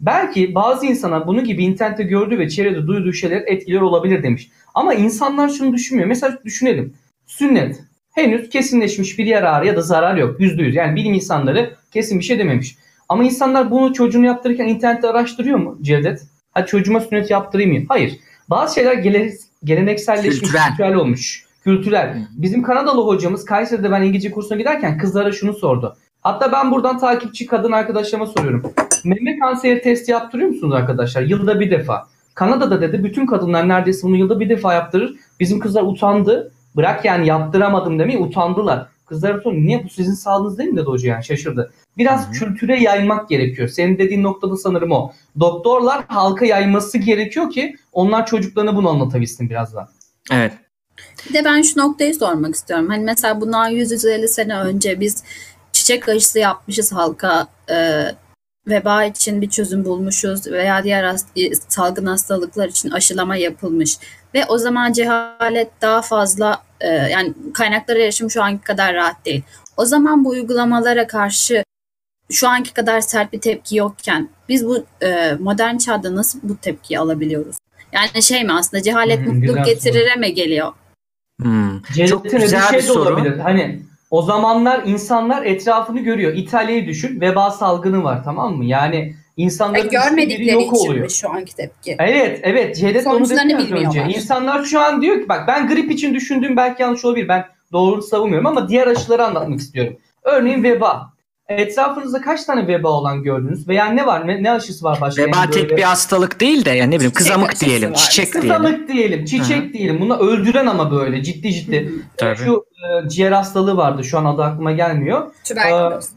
belki bazı insana bunu gibi internette gördüğü ve çevrede duyduğu şeyler etkiliyor olabilir demiş. Ama insanlar şunu düşünmüyor. Mesela düşünelim. Sünnet. Henüz kesinleşmiş bir yararı ya da zarar yok. %100. Yani bilim insanları kesin bir şey dememiş. Ama insanlar bunu çocuğunu yaptırırken internette araştırıyor mu Cevdet? Hadi çocuğuma sünnet yaptırayım mı? Hayır. Bazı şeyler gele, gelenekselleşmiş, kültürel olmuş kültürel. Bizim Kanadalı hocamız Kayseri'de ben İngilizce kursuna giderken kızlara şunu sordu. Hatta ben buradan takipçi kadın arkadaşlarıma soruyorum. Meme kanseri testi yaptırıyor musunuz arkadaşlar? Yılda bir defa. Kanada'da dedi bütün kadınlar neredeyse bunu yılda bir defa yaptırır. Bizim kızlar utandı. Bırak yani yaptıramadım demeyi utandılar. Kızlar sordu niye bu sizin sağlığınız değil mi dedi hoca yani şaşırdı. Biraz Hı-hı. kültüre yaymak gerekiyor. Senin dediğin noktada sanırım o. Doktorlar halka yayması gerekiyor ki onlar çocuklarına bunu anlatabilsin biraz daha. Evet. Bir de ben şu noktayı sormak istiyorum. Hani mesela bundan 150 sene önce biz çiçek aşısı yapmışız halka. E, veba için bir çözüm bulmuşuz veya diğer hast- e, salgın hastalıklar için aşılama yapılmış. Ve o zaman cehalet daha fazla e, yani kaynaklara erişim şu anki kadar rahat değil. O zaman bu uygulamalara karşı şu anki kadar sert bir tepki yokken biz bu e, modern çağda nasıl bu tepkiyi alabiliyoruz? Yani şey mi aslında cehalet mutluluk getirir mi geliyor? Hmm. Çok güzel bir, şey bir soru. Olabilir. Hani o zamanlar insanlar etrafını görüyor. İtalya'yı düşün. Veba salgını var tamam mı? Yani insanların görmedikleri yok için oluyor. şu anki tepki. Evet, evet. Cevdet onu dedi önce. İnsanlar şu an diyor ki bak ben grip için düşündüğüm belki yanlış olabilir. Ben doğru savunmuyorum ama diğer aşıları anlatmak istiyorum. Örneğin veba. Etrafınızda kaç tane veba olan gördünüz? Veya ne var? Ne, ne aşısı var başka? Veba tek bir hastalık değil de yani ne bileyim kızamık diyelim, var. çiçek diyelim. Kızamık diyelim, çiçek Hı-hı. diyelim. Bunlar öldüren ama böyle ciddi ciddi. Tabii. Şu e, ciğer hastalığı vardı. Şu an adı aklıma gelmiyor. Tüberküloz. E,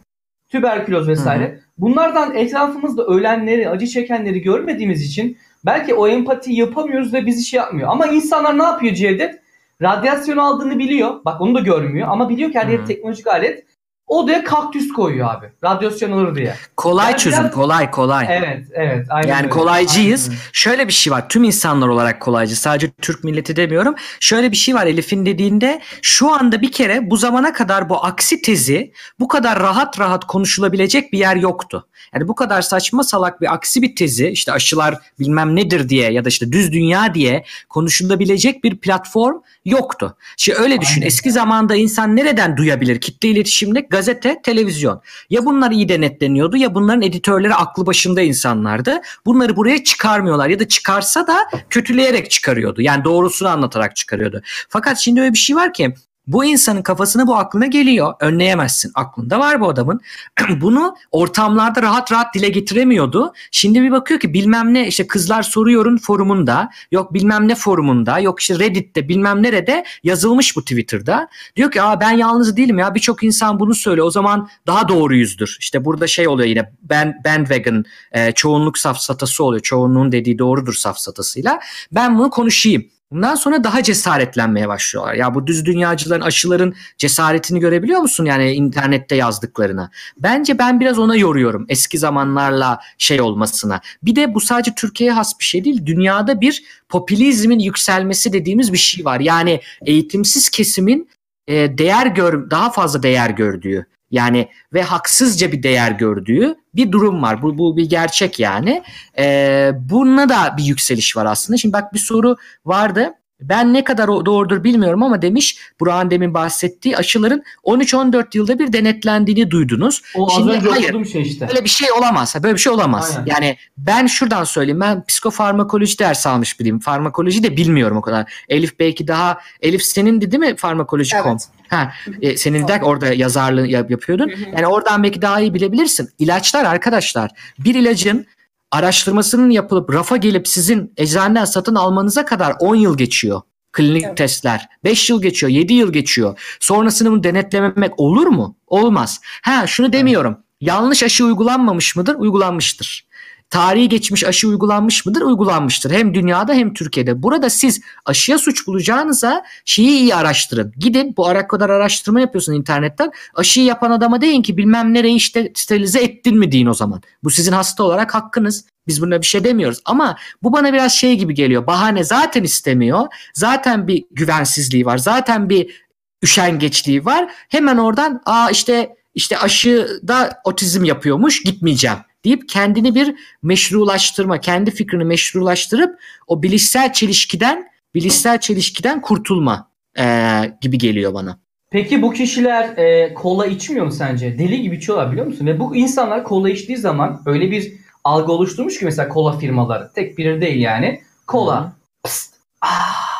tüberküloz vesaire. Hı-hı. Bunlardan etrafımızda ölenleri, acı çekenleri görmediğimiz için belki o empati yapamıyoruz ve bizi şey yapmıyor. Ama insanlar ne yapıyor Cevdet? Radyasyon aldığını biliyor. Bak onu da görmüyor ama biliyor ki her yer teknolojik alet Odaya kaktüs koyuyor abi. Radyasyon alır diye. Kolay Yani çözüm, biraz- kolay kolay. Evet, evet. Aynen Yani öyle. kolaycıyız. Aynen öyle. Şöyle bir şey var. Tüm insanlar olarak kolaycı. Sadece Türk milleti demiyorum. Şöyle bir şey var Elif'in dediğinde şu anda bir kere bu zamana kadar bu aksi tezi bu kadar rahat rahat konuşulabilecek bir yer yoktu. Yani bu kadar saçma salak bir aksi bir tezi işte aşılar bilmem nedir diye ya da işte düz dünya diye konuşulabilecek bir platform yoktu. Şimdi öyle düşün. Aynen. Eski zamanda insan nereden duyabilir? Kitle iletişimde gazete, televizyon. Ya bunlar iyi denetleniyordu ya bunların editörleri aklı başında insanlardı. Bunları buraya çıkarmıyorlar ya da çıkarsa da kötüleyerek çıkarıyordu. Yani doğrusunu anlatarak çıkarıyordu. Fakat şimdi öyle bir şey var ki bu insanın kafasına bu aklına geliyor. Önleyemezsin. Aklında var bu adamın. Bunu ortamlarda rahat rahat dile getiremiyordu. Şimdi bir bakıyor ki bilmem ne işte kızlar soruyorun forumunda yok bilmem ne forumunda yok işte Reddit'te bilmem nerede yazılmış bu Twitter'da. Diyor ki Aa, ben yalnız değilim ya birçok insan bunu söylüyor o zaman daha doğruyuzdur. İşte burada şey oluyor yine ben bandwagon e, çoğunluk safsatası oluyor. Çoğunluğun dediği doğrudur safsatasıyla. Ben bunu konuşayım. Bundan sonra daha cesaretlenmeye başlıyorlar. Ya bu düz dünyacıların, aşıların cesaretini görebiliyor musun yani internette yazdıklarına? Bence ben biraz ona yoruyorum eski zamanlarla şey olmasına. Bir de bu sadece Türkiye'ye has bir şey değil. Dünyada bir popülizmin yükselmesi dediğimiz bir şey var. Yani eğitimsiz kesimin e, değer gör daha fazla değer gördüğü yani ve haksızca bir değer gördüğü bir durum var. Bu, bu bir gerçek yani. Ee, bununla da bir yükseliş var aslında. Şimdi bak bir soru vardı. Ben ne kadar doğrudur bilmiyorum ama demiş Burak'ın demin bahsettiği aşıların 13-14 yılda bir denetlendiğini duydunuz. O az Şimdi önce hayır. şey işte. Böyle bir şey olamaz. Böyle bir şey olamaz. Aynen. Yani ben şuradan söyleyeyim. Ben psikofarmakoloji ders almış biriyim. Farmakoloji de bilmiyorum o kadar. Elif belki daha Elif senindi değil mi farmakoloji.com? Evet. Ha, e, senin de orada yazarlığı yap- yapıyordun. Yani oradan belki daha iyi bilebilirsin. İlaçlar arkadaşlar bir ilacın araştırmasının yapılıp rafa gelip sizin eczaneden satın almanıza kadar 10 yıl geçiyor. Klinik Evet. testler. 5 yıl geçiyor, 7 yıl geçiyor. Sonrasını bunu denetlememek olur mu? Olmaz. Ha şunu demiyorum. Yanlış aşı uygulanmamış mıdır? Uygulanmıştır. Tarihi geçmiş aşı uygulanmış mıdır? Uygulanmıştır. Hem dünyada hem Türkiye'de. Burada siz aşıya suç bulacağınıza şeyi iyi araştırın. Gidin bu ara kadar araştırma yapıyorsun internetten. Aşıyı yapan adama deyin ki bilmem nereyi işte sterilize ettin mi deyin o zaman. Bu sizin hasta olarak hakkınız. Biz buna bir şey demiyoruz. Ama bu bana biraz şey gibi geliyor. Bahane zaten istemiyor. Zaten bir güvensizliği var. Zaten bir üşengeçliği var. Hemen oradan aa işte işte aşıda otizm yapıyormuş gitmeyeceğim deyip kendini bir meşrulaştırma, kendi fikrini meşrulaştırıp o bilişsel çelişkiden bilişsel çelişkiden kurtulma eee, gibi geliyor bana. Peki bu kişiler e, kola içmiyor mu sence? Deli gibi içiyorlar biliyor musun? Ve bu insanlar kola içtiği zaman öyle bir algı oluşturmuş ki mesela kola firmaları. Tek biri değil yani. Kola. Pst, ah,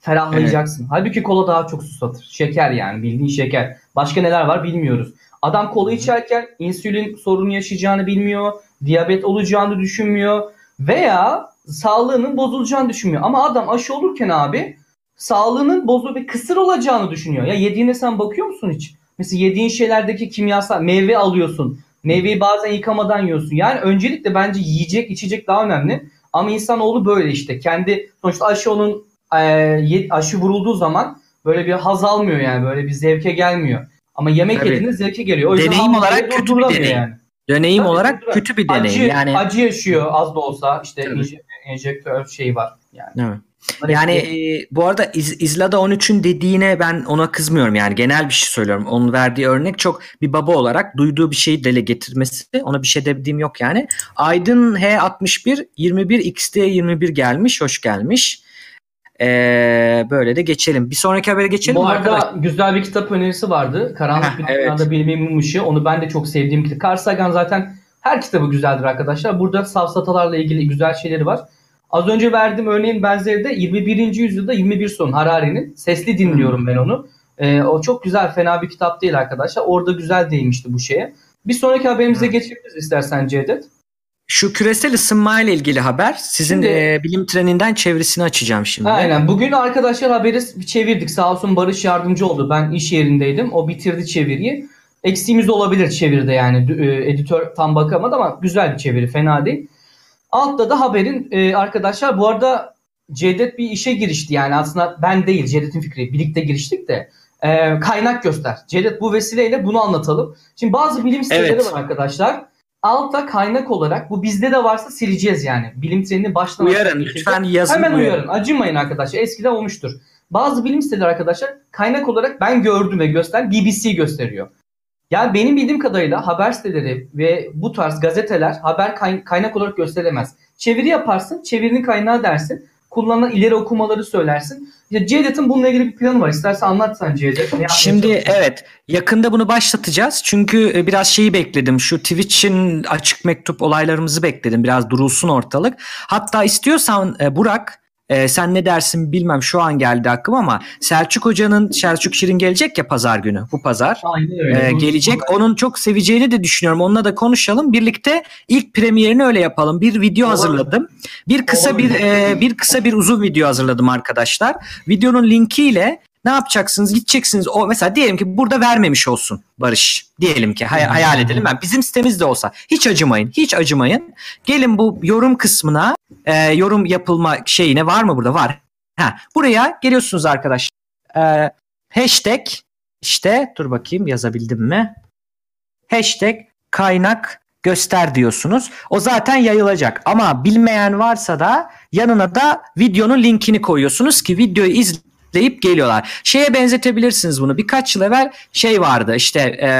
ferahlayacaksın. Halbuki kola daha çok susatır. Şeker yani bildiğin şeker. Başka neler var bilmiyoruz. Adam kola içerken insülin sorunu yaşayacağını bilmiyor. Diyabet olacağını düşünmüyor. Veya sağlığının bozulacağını düşünmüyor. Ama adam aşı olurken abi sağlığının bozulup ve kısır olacağını düşünüyor. Ya yediğine sen bakıyor musun hiç? Mesela yediğin şeylerdeki kimyasal meyve alıyorsun. Meyveyi bazen yıkamadan yiyorsun. Yani öncelikle bence yiyecek içecek daha önemli. Ama insanoğlu böyle işte. Kendi sonuçta aşı onun e, aşı vurulduğu zaman böyle bir haz almıyor yani. Böyle bir zevke gelmiyor. Ama yemek Tabii. yediğinde zevke geliyor. O yüzden Deneyim olarak kötü bir durduramıyor deneyim. Deneyim Tabii, olarak tabii. kötü bir deneyim. Acı, yani acı yaşıyor az da olsa. İşte inje- enjektör şeyi var. Yani. Evet. Yani e, bu arada İz, İzlada 13'ün dediğine ben ona kızmıyorum yani genel bir şey söylüyorum. Onun verdiği örnek çok bir baba olarak duyduğu bir şeyi dile getirmesi. Ona bir şey dediğim yok yani. Aydın H61 21 XT 21 gelmiş. Hoş gelmiş. Ee, böyle de geçelim. Bir sonraki habere geçelim Bu mi arada arkadaşlar? güzel bir kitap önerisi vardı. Karanlık bir evet. dünyada bilimin mum ışığı. Onu ben de çok sevdiğim kitap. Carl Sagan zaten her kitabı güzeldir arkadaşlar. Burada safsatalarla ilgili güzel şeyleri var. Az önce verdiğim örneğin benzeri de 21. yüzyılda 21 son Harari'nin. Sesli dinliyorum ben onu. Ee, o çok güzel, fena bir kitap değil arkadaşlar. Orada güzel değinmişti bu şeye. Bir sonraki haberimize geçebiliriz istersen Cevdet. Şu küresel ısınma ile ilgili haber. Sizin Şimdi- e, bilim treninden çevresini açacağım şimdi. Aynen. Bugün arkadaşlar haberi çevirdik. Sağ olsun Barış yardımcı oldu. Ben iş yerindeydim. O bitirdi çeviriyi. Eksiğimiz olabilir çeviride yani. E, Editör tam bakamadı ama güzel bir çeviri. Fena değil. Altta da haberin e, arkadaşlar bu arada Cevdet bir işe girişti. Yani aslında ben değil Cevdet'in fikri. Birlikte giriştik de. e, kaynak göster. Cevdet bu vesileyle bunu anlatalım. Şimdi bazı bilim siteleri Evet. var arkadaşlar. Altta kaynak olarak bu bizde de varsa sileceğiz yani. Bilim trenini baştan Uyarın lütfen yazın. Hemen uyarın. uyarın. Acımayın arkadaşlar. Eskiden olmuştur. Bazı bilim siteleri arkadaşlar kaynak olarak ben gördüm ve göster BBC gösteriyor. Yani benim bildiğim kadarıyla haber siteleri ve bu tarz gazeteler haber kay- kaynak olarak gösterilemez. Çeviri yaparsın, çevirinin kaynağı dersin. Kullanılan ileri okumaları söylersin. İşte Cevdet'in bununla ilgili bir planı var. İstersen anlat sen Cevdet. Şimdi evet yakında bunu başlatacağız. Çünkü e, biraz şeyi bekledim. Şu Twitch'in açık mektup olaylarımızı bekledim. Biraz durulsun ortalık. Hatta istiyorsan e, Burak e, sen ne dersin bilmem şu an geldi aklıma ama Selçuk Hoca'nın Selçuk Şirin gelecek ya pazar günü. Bu pazar. Aynen öyle. Bunu- gelecek. Onun çok seveceğini de düşünüyorum. Onunla da konuşalım. Birlikte ilk premierini öyle yapalım. Bir video Olur. hazırladım. Bir kısa Olur. bir e, bir kısa bir uzun video hazırladım arkadaşlar. Videonun linkiyle ne yapacaksınız? Gideceksiniz. O mesela diyelim ki burada vermemiş olsun Barış. Diyelim ki hay- hayal edelim. Ben bizim sitemizde olsa hiç acımayın. Hiç acımayın. Gelin bu yorum kısmına e, yorum yapılma şeyine var mı burada? Var. Ha, buraya geliyorsunuz arkadaşlar. E, hashtag işte dur bakayım yazabildim mi? Hashtag kaynak göster diyorsunuz. O zaten yayılacak ama bilmeyen varsa da yanına da videonun linkini koyuyorsunuz ki videoyu izleyip geliyorlar. Şeye benzetebilirsiniz bunu. Birkaç yıl evvel şey vardı işte e,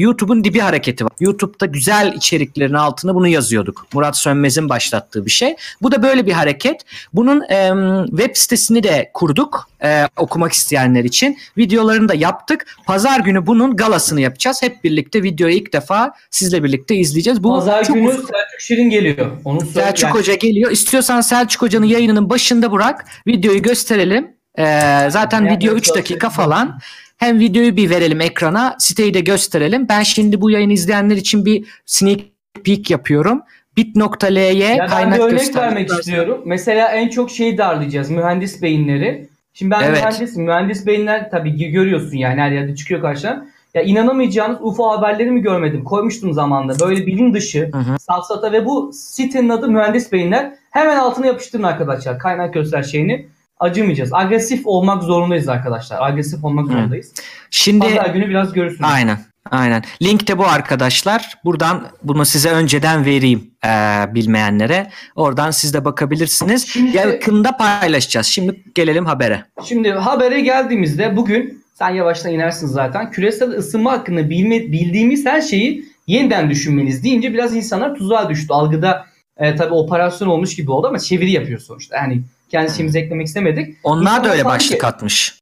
YouTube'un dibi hareketi var. YouTube'da güzel içeriklerin altına bunu yazıyorduk. Murat Sönmez'in başlattığı bir şey. Bu da böyle bir hareket. Bunun e, web sitesini de kurduk e, okumak isteyenler için. Videolarını da yaptık. Pazar günü bunun galasını yapacağız. Hep birlikte videoyu ilk defa sizle birlikte izleyeceğiz. Bu Pazar çok günü uzun- Selçuk Şirin geliyor. Onu. Selçuk yani- Hoca geliyor. İstiyorsan Selçuk Hoca'nın yayınının başında bırak. Videoyu gösterelim. Ee, zaten Yani video 3 çok- dakika falan. Hem videoyu bir verelim ekrana. Siteyi de gösterelim. Ben şimdi bu yayını izleyenler için bir sneak peek yapıyorum. bit.ly Ya ben kaynak bir örnek vermek istiyorum. Mesela en çok şeyi darlayacağız. Mühendis beyinleri. Şimdi ben Evet. mühendis, mühendis beyinler tabii görüyorsun yani her yerde çıkıyor karşına. Ya inanamayacağınız UFO haberleri mi görmedim? Koymuştum zamanında. Böyle bilim dışı, Hı hı. safsata ve bu sitenin adı Mühendis Beyinler. Hemen altına yapıştırın arkadaşlar. Kaynak göster şeyini. Acımayacağız. Agresif olmak zorundayız arkadaşlar. Agresif olmak zorundayız. Şimdi Pazar günü biraz görürsünüz. Aynen. Aynen. Link de bu arkadaşlar. Buradan bunu size önceden vereyim eee, bilmeyenlere. Oradan siz de bakabilirsiniz. Şimdi- Yakında paylaşacağız. Şimdi gelelim habere. Şimdi habere geldiğimizde bugün sen yavaştan inersin zaten. Küresel ısınma hakkında bilme, bildiğimiz her şeyi yeniden düşünmeniz deyince biraz insanlar tuzağa düştü. Algıda e, tabii operasyon olmuş gibi oldu ama çeviri yapıyor sonuçta. Yani kendi şeyimizi eklemek istemedik. Onlar İnsanlar da öyle sanki- başlık atmış.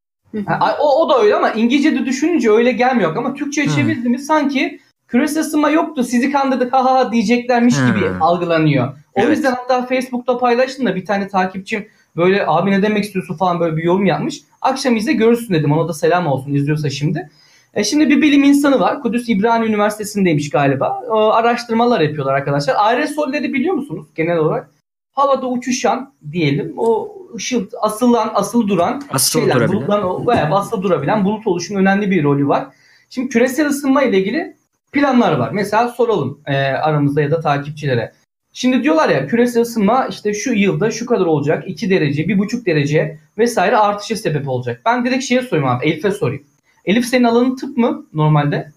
Ha, o, o da öyle ama İngilizce'de düşününce öyle gelmiyor. Ama Türkçe'ye Hmm. çevirdiğimiz sanki küresel ısınma yoktu sizi kandırdık ha ha diyeceklermiş Hmm. gibi algılanıyor. O Evet. yüzden hatta Facebook'ta paylaştım da bir tane takipçim böyle abi ne demek istiyorsun falan böyle bir yorum yapmış. Akşam izle görürsün dedim ona da selam olsun izliyorsa şimdi. E şimdi bir bilim insanı var. Kudüs İbrani Üniversitesi'ndeymiş galiba. E, araştırmalar yapıyorlar arkadaşlar. Aerosolleri biliyor musunuz genel olarak? Havada uçuşan diyelim o ışıl asılan asılı duran Asıl şeyler, durabilir. bulutların o- bayağı asılı durabilen bulut oluşumun önemli bir rolü var. Şimdi küresel ısınma ile ilgili planlar var. Mesela soralım e, aramızda ya da takipçilere. Şimdi diyorlar ya küresel ısınma işte şu yılda şu kadar olacak. 2 derece, 1,5 derece vesaire artışa sebep olacak. Ben direkt şeye sorayım abi. Elif'e sorayım. Elif senin alanın tıp mı normalde?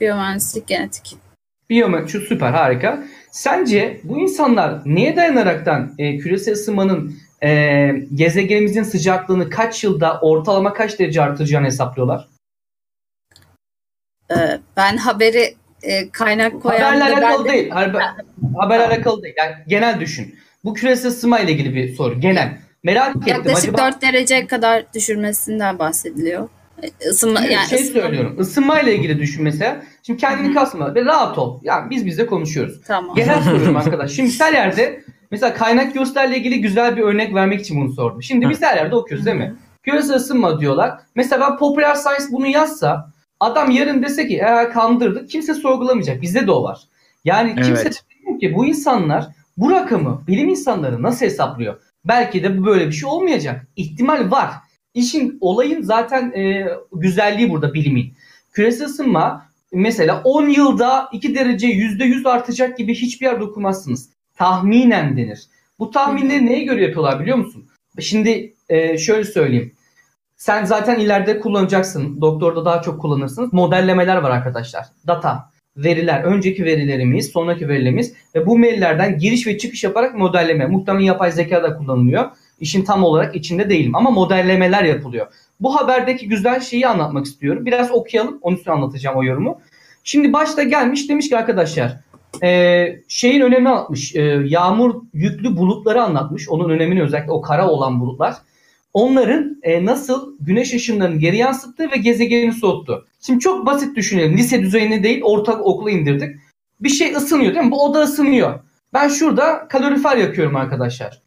Biyomühendislik, genetik. Şu süper harika. Sence bu insanlar neye dayanaraktan e, küresel ısınmanın e, gezegenimizin sıcaklığını kaç yılda ortalama kaç derece artacağını hesaplıyorlar? Ee, ben haberi e, kaynak koyan Haberle alakalı de- değil. Haber, haberle alakalı değil. Yani genel düşün. Bu küresel ısınma ile ilgili bir soru. Genel. Merak ettim. Yaklaşık Acaba 4 derece kadar düşürmesinden bahsediliyor. Isınma, yani şey ısınma- söylüyorum. Isınma ile ilgili düşün mesela. Şimdi kendini Hı hı. kasma ve rahat ol. Yani biz bize konuşuyoruz. Tamam. Genel soruyorum arkadaş. Şimdi her yerde mesela kaynak gösterle ilgili güzel bir örnek vermek için bunu sordum. Şimdi biz her yerde okuyoruz değil mi? Küresel ısınma diyorlar. Mesela ben Popular Science bunu yazsa adam yarın dese ki eğer kandırdık kimse sorgulamayacak. Bizde de o var. Yani kimse Evet. bilmiyor ki bu insanlar bu rakamı bilim insanları nasıl hesaplıyor? Belki de bu böyle bir şey olmayacak. İhtimal var. İşin olayın zaten e, güzelliği burada bilimin. Küresel ısınma mesela 10 yılda 2 derece %100 artacak gibi hiçbir yerde okumazsınız. Tahminen denir. Bu tahminleri neye göre yapıyorlar biliyor musun? Şimdi e, şöyle söyleyeyim. Sen zaten ileride kullanacaksın. Doktorda daha çok kullanırsınız. Modellemeler var arkadaşlar. Data, veriler, önceki verilerimiz, sonraki verilerimiz ve bu maillerden giriş ve çıkış yaparak modelleme. Muhtemelen yapay zeka da kullanılıyor. İşin tam olarak içinde değilim ama modellemeler yapılıyor. Bu haberdeki güzel şeyi anlatmak istiyorum. Biraz okuyalım. Onun üstüne anlatacağım o yorumu. Şimdi başta gelmiş demiş ki arkadaşlar e, şeyin önemi anlatmış. E, yağmur yüklü bulutları anlatmış. Onun önemini özellikle o kara olan bulutlar. Onların e, nasıl güneş ışınlarını geri yansıttığı ve gezegeni soğuttu. Şimdi çok basit düşünelim. Lise düzeyinde değil orta okula indirdik. Bir şey ısınıyor değil mi? Bu oda ısınıyor. Ben şurada kalorifer yakıyorum arkadaşlar.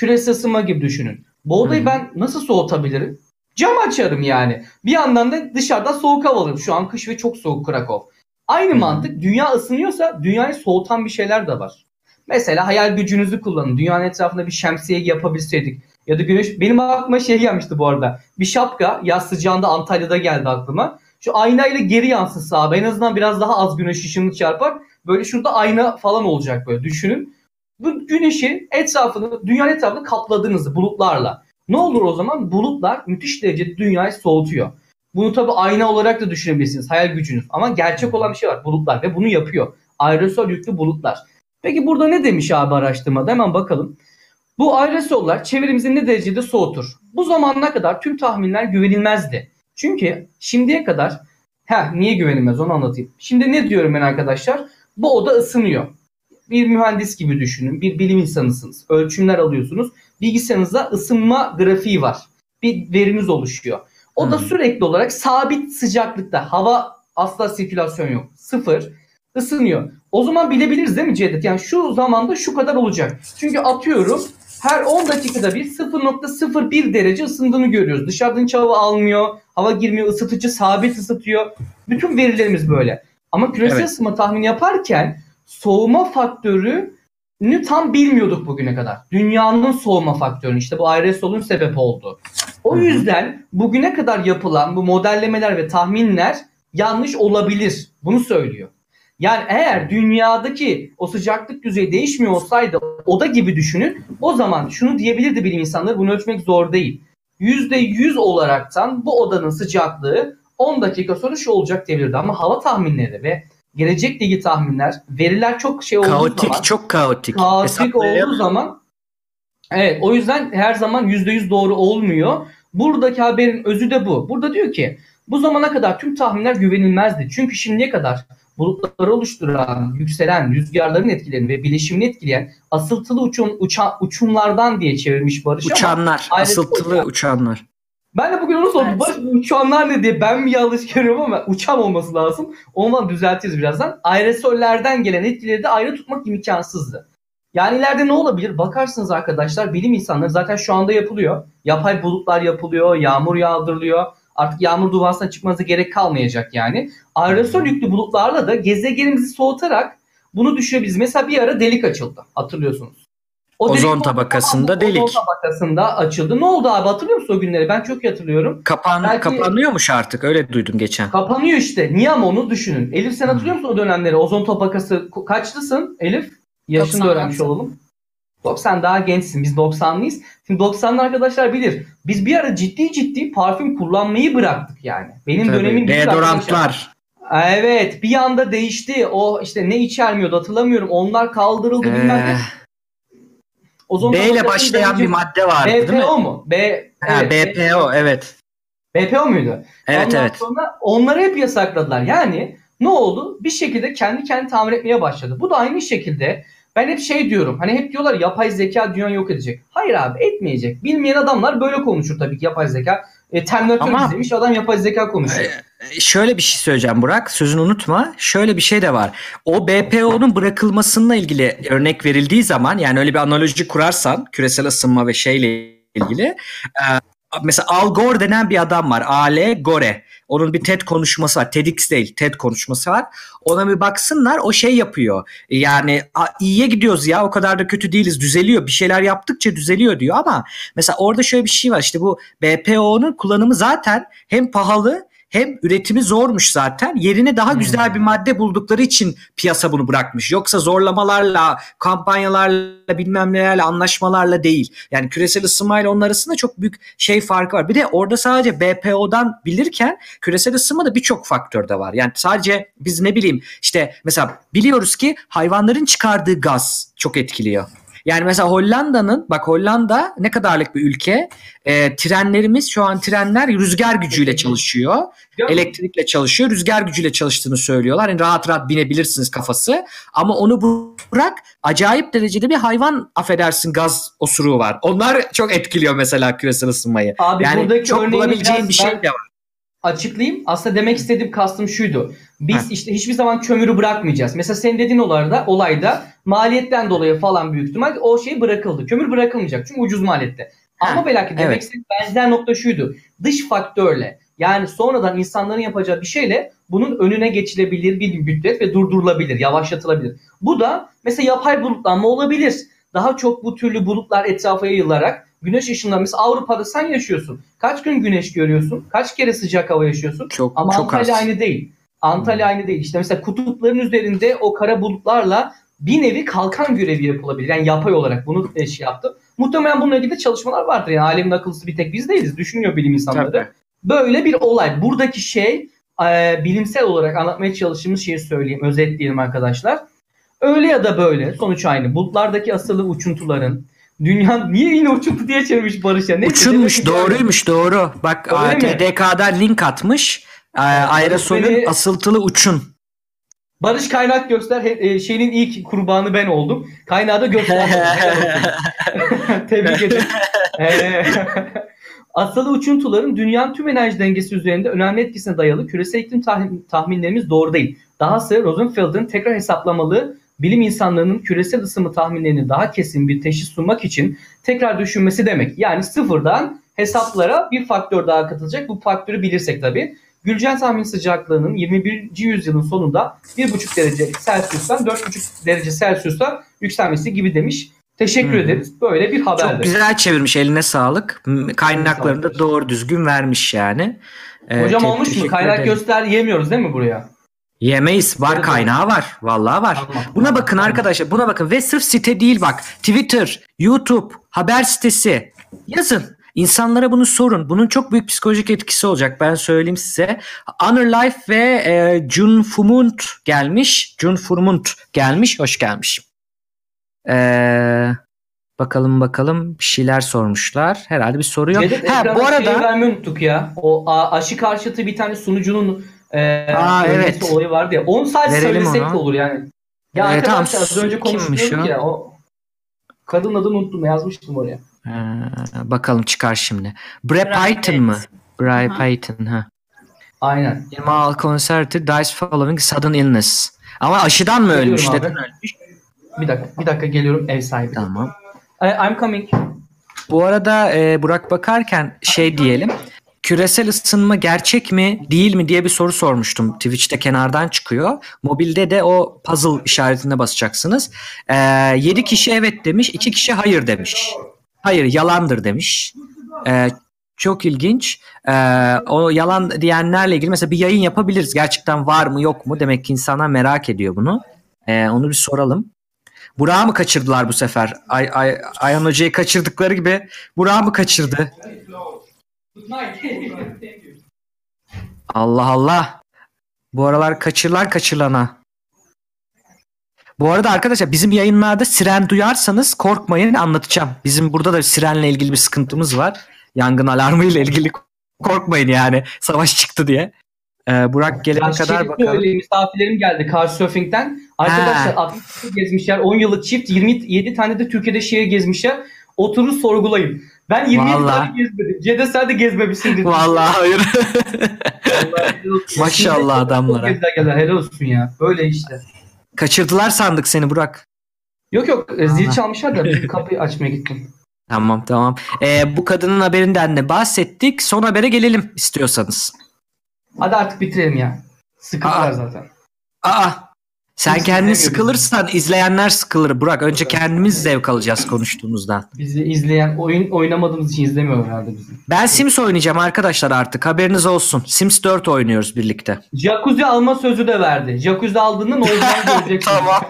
Küresel ısınma gibi düşünün. Bu odayı ben nasıl soğutabilirim? Cam açarım yani. Bir yandan da dışarıda soğuk hava alırım. Şu an kış ve çok soğuk Krakow. Aynı mantık dünya ısınıyorsa dünyayı soğutan bir şeyler de var. Mesela hayal gücünüzü kullanın. Dünyanın etrafında bir şemsiye yapabilseydik. Ya da güneş benim aklıma şey gelmişti bu arada. Bir şapka yaz sıcağında Antalya'da geldi aklıma. Şu aynayla geri yansısa abi en azından biraz daha az güneş ışığını çarpar. Böyle şurada ayna falan olacak böyle düşünün. Bu güneşin etrafını, dünyanın etrafını kapladığınızı bulutlarla. Ne olur o zaman? Bulutlar müthiş derecede dünyayı soğutuyor. Bunu tabi ayna olarak da düşünebilirsiniz. Hayal gücünüz. Ama gerçek olan bir şey var. Bulutlar ve bunu yapıyor. Aerosol yüklü bulutlar. Peki burada ne demiş abi araştırmada? Hemen bakalım. Bu aerosoller çevremizi ne derecede soğutur? Bu zamana kadar tüm tahminler güvenilmezdi. Çünkü şimdiye kadar ha niye güvenilmez onu anlatayım. Şimdi ne diyorum ben arkadaşlar? Bu oda ısınıyor. Bir mühendis gibi düşünün. Bir bilim insanısınız. Ölçümler alıyorsunuz. Bilgisayarınızda ısınma grafiği var. Bir veriniz oluşuyor. O da hmm. sürekli olarak sabit sıcaklıkta. Hava asla sirkülasyon yok. Sıfır. ısınıyor. O zaman bilebiliriz değil mi Cevdet? Yani şu zamanda şu kadar olacak. Çünkü atıyorum her 10 dakikada bir 0.01 derece ısındığını görüyoruz. Dışarıdan hiç hava almıyor, hava girmiyor, ısıtıcı sabit ısıtıyor. Bütün verilerimiz böyle. Ama küresel evet. ısınma tahmini yaparken soğuma faktörünü tam bilmiyorduk bugüne kadar. Dünyanın soğuma faktörünü işte bu aerosolun sebep oldu. O yüzden bugüne kadar yapılan bu modellemeler ve tahminler yanlış olabilir. Bunu söylüyor. Yani eğer dünyadaki o sıcaklık düzeyi değişmiyor olsaydı oda gibi düşünün. O zaman şunu diyebilirdi bilim insanları bunu ölçmek zor değil. %100 olaraktan bu odanın sıcaklığı 10 dakika sonra şu olacak diyebilirdi. Ama hava tahminleri ve gelecekle ilgili tahminler, veriler çok şey olduğu kaotik, zaman. çok kaotik. Kaotik olduğu zaman evet o yüzden her zaman %100 doğru olmuyor. Buradaki haberin özü de bu. Burada diyor ki bu zamana kadar tüm tahminler güvenilmezdi. Çünkü şimdiye kadar bulutları oluşturan, yükselen rüzgarların etkilerini ve bileşimini etkileyen asıltılı uçum, uça, uçumlardan diye çevirmiş Barış Uçanlar, ama asıltılı uçan. uçanlar. Ben de bugün onu sordum. Barış uçanlar ne diye ben mi yanlış görüyorum ama uçan olması lazım. Ondan düzeltiriz birazdan. Aerosollerden gelen etkileri de ayrı tutmak imkansızdı. Yani ileride ne olabilir? Bakarsınız arkadaşlar bilim insanları zaten şu anda yapılıyor. Yapay bulutlar yapılıyor, yağmur yağdırılıyor. Artık yağmur duvansına çıkmanıza gerek kalmayacak yani. Aerosol yüklü bulutlarla da gezegenimizi soğutarak bunu düşürebiliriz. Mesela bir ara delik açıldı hatırlıyorsunuz. O ozon delik, tabakasında delik. Ozon tabakasında açıldı. Ne oldu abi hatırlıyor musun o günleri? Ben çok iyi hatırlıyorum. Kapan, Belki, kapanıyormuş artık öyle duydum geçen. Kapanıyor işte. Niye ama onu düşünün. Elif sen hatırlıyor musun o dönemleri? Ozon tabakası kaçlısın Elif? Yaşını öğrenmiş olalım. Sen daha gençsin. Biz 90'lıyız. Şimdi 90'lı arkadaşlar bilir. Biz bir ara ciddi ciddi parfüm kullanmayı bıraktık yani. Benim Tabii, dönemin deodorantlar. Evet bir anda değişti. O işte ne içermiyordu hatırlamıyorum. Onlar kaldırıldı ee, bilmem ne. O B ile başlayan bir madde vardı BPO değil mi? mu? B, ha, evet, BPO evet. BPO muydu? Evet Ondan evet. sonra onları hep yasakladılar. Yani ne oldu? Bir şekilde kendi kendi tamir etmeye başladı. Bu da aynı şekilde ben hep şey diyorum. Hani hep diyorlar yapay zeka dünyayı yok edecek. Hayır abi etmeyecek. Bilmeyen adamlar böyle konuşur tabii ki yapay zeka. E, Terminator Ama, izlemiş adam yapay zeka konuşuyor. E, şöyle bir şey söyleyeceğim Burak. Sözünü unutma. Şöyle bir şey de var. O BPO'nun bırakılmasıyla ilgili örnek verildiği zaman yani öyle bir analoji kurarsan küresel ısınma ve şeyle ilgili e, mesela Al Gore denen bir adam var. Ale Gore. Onun bir TED konuşması var. TEDx değil TED konuşması var. Ona bir baksınlar o şey yapıyor. Yani iyiye gidiyoruz ya o kadar da kötü değiliz düzeliyor. Bir şeyler yaptıkça düzeliyor diyor ama mesela orada şöyle bir şey var. İşte bu BPO'nun kullanımı zaten hem pahalı hem üretimi zormuş zaten. Yerine daha güzel Hmm. bir madde buldukları için piyasa bunu bırakmış. Yoksa zorlamalarla, kampanyalarla, bilmem nelerle, anlaşmalarla değil. Yani küresel ısınmayla onun arasında çok büyük şey farkı var. Bir de orada sadece BPO'dan bilirken küresel ısınmada birçok faktör de var. Yani sadece biz ne bileyim işte mesela biliyoruz ki hayvanların çıkardığı gaz çok etkiliyor. Yani mesela Hollanda'nın bak Hollanda ne kadarlık bir ülke. Ee, trenlerimiz şu an trenler rüzgar gücüyle çalışıyor. Elektrikle çalışıyor. Rüzgar gücüyle çalıştığını söylüyorlar. Yani rahat rahat binebilirsiniz kafası. Ama onu bırak acayip derecede bir hayvan affedersin gaz osuruğu var. Onlar çok etkiliyor mesela küresel ısınmayı. Abi yani çok bulabileceğin bir şey de var. Açıklayayım. Aslında demek istediğim kastım şuydu. Biz Ha. işte hiçbir zaman kömürü bırakmayacağız. Mesela senin dediğin olayda, olayda maliyetten dolayı falan büyük ihtimal o şey bırakıldı. Kömür bırakılmayacak çünkü ucuz maliyette. Ama Ha, belki demek evet. istediğim benzer nokta şuydu. Dış faktörle yani sonradan insanların yapacağı bir şeyle bunun önüne geçilebilir bir müddet ve durdurulabilir, yavaşlatılabilir. Bu da mesela yapay bulutlanma olabilir. Daha çok bu türlü bulutlar etrafa yayılarak güneş ışınları mesela Avrupa'da sen yaşıyorsun. Kaç gün güneş görüyorsun? Kaç kere sıcak hava yaşıyorsun? Çok Ama çok Antalya az. aynı değil. Antalya aynı değil. İşte mesela kutupların üzerinde o kara bulutlarla bir nevi kalkan görevi yapılabilir. Yani yapay olarak bunu e, şey yaptım. Muhtemelen bununla ilgili de çalışmalar vardır. Yani alemin akıllısı bir tek biz değiliz. Düşünüyor bilim insanları. Tabii. Böyle bir olay. Buradaki şey e, bilimsel olarak anlatmaya çalıştığımız şeyi söyleyeyim. Özetleyelim arkadaşlar. Öyle ya da böyle sonuç aynı. Bulutlardaki asılı uçuntuların dünya niye yine uçuntu diye çevirmiş Barış ya? Neyse, böyle. doğruymuş doğru. Bak Öyle a, mi? TDK'dan link atmış. A, Aerosol'ün beni- asıltılı uçun. Barış kaynak göster. He- e, şeyin ilk kurbanı ben oldum. Kaynağı da göster. Tebrik ederim. Ee, Asılı uçuntuların dünyanın tüm enerji dengesi üzerinde önemli etkisine dayalı küresel iklim tahmin- tahminlerimiz doğru değil. Dahası Rosenfeld'in tekrar hesaplamalı bilim insanlarının küresel ısınma tahminlerini daha kesin bir teşhis sunmak için tekrar düşünmesi demek. Yani sıfırdan hesaplara bir faktör daha katılacak. Bu faktörü bilirsek tabii. Gülcen tahmin sıcaklığının 21. yüzyılın sonunda 1,5 derece Celsius'tan 4,5 derece Celsius'a yükselmesi gibi demiş. Teşekkür hı. ederiz. Böyle bir haberdi. Çok güzel çevirmiş eline sağlık. Kaynaklarını da doğru düzgün vermiş yani. Ee, Hocam olmuş mu? Kaynak ederim. göster yemiyoruz değil mi buraya? Yemeyiz. Var kaynağı var. Vallahi var. Buna bakın arkadaşlar. Buna bakın. Ve sırf site değil bak. Twitter, YouTube, haber sitesi. Yazın. İnsanlara bunu sorun. Bunun çok büyük psikolojik etkisi olacak. Ben söyleyeyim size. Honor Life ve e, Jun Fumunt gelmiş. Jun Furmunt gelmiş. Hoş gelmiş. Ee, bakalım bakalım. Bir şeyler sormuşlar. Herhalde bir soru yok. Cevdet Ha, bu arada unuttuk ya. O aşı karşıtı bir tane sunucunun e, Aa, evet. olayı vardı ya. Onu sadece Verelim söylesek onu. de olur yani. Ya Ee, arkadaşlar tamam, az önce o? ya. O kadın adını unuttum yazmıştım oraya. Ee, bakalım çıkar şimdi. Bre Python mı? Bre. Python ha. Aynen. Mal Concerti dies following sudden illness. Ama aşıdan mı ölmüş? Geliyorum Neden abi. ölmüş? Bir dakika, bir dakika geliyorum ev sahibi. Tamam. I- I'm coming. Bu arada e, Burak bakarken şey diyelim. Küresel ısınma gerçek mi değil mi diye bir soru sormuştum. Twitch'te kenardan çıkıyor. Mobilde de o puzzle işaretine basacaksınız. E, 7 kişi evet demiş, 2 kişi hayır demiş. Hayır yalandır demiş. E, çok ilginç. E, o yalan diyenlerle ilgili mesela bir yayın yapabiliriz. Gerçekten var mı yok mu? Demek ki insanlar merak ediyor bunu. E, onu bir soralım. Burak'ı mı kaçırdılar bu sefer? Ay, ay, Ayhan Hoca'yı kaçırdıkları gibi Burak'ı mı kaçırdı? Allah Allah. Bu aralar kaçırılan kaçırılana. Bu arada arkadaşlar bizim yayınlarda siren duyarsanız korkmayın anlatacağım. Bizim burada da sirenle ilgili bir sıkıntımız var. Yangın alarmı ile ilgili korkmayın yani. Savaş çıktı diye. Ee, Burak gelene Ya kadar bakalım. söyleyeyim, misafirlerim geldi Couchsurfing'den. Arkadaşlar 60 tur gezmişler. 10 yıllık çift. 27 tane de Türkiye'de şehir gezmişler. Oturur sorgulayın. Ben 27 Vallahi. tane gezmedim. Cede sen de gezmemişsin dedim. Vallahi hayır. Vallahi helal olsun. Maşallah Şimdi çok adamlara. gezdiler geldiler. Helal olsun ya. Böyle işte. Kaçırdılar sandık seni Burak. Yok yok e, zil Allah. çalmışlar da bir kapıyı açmaya gittim. Tamam tamam. Ee, bu kadının haberinden de bahsettik. Son habere gelelim istiyorsanız. Hadi artık bitirelim ya. Sıkıldılar Aa. zaten. Aa Sen kendin sıkılırsan izleyenler sıkılır. Burak önce kendimiz zevk alacağız konuştuğumuzdan. Bizi izleyen oyun oynamadığımız için izlemiyor herhalde bizi. Ben Sims oynayacağım arkadaşlar artık. Haberiniz olsun. Sims 4 oynuyoruz birlikte. Jacuzzi alma sözü de verdi. Jacuzzi aldığında ne olacağını göreceksin. Tamam.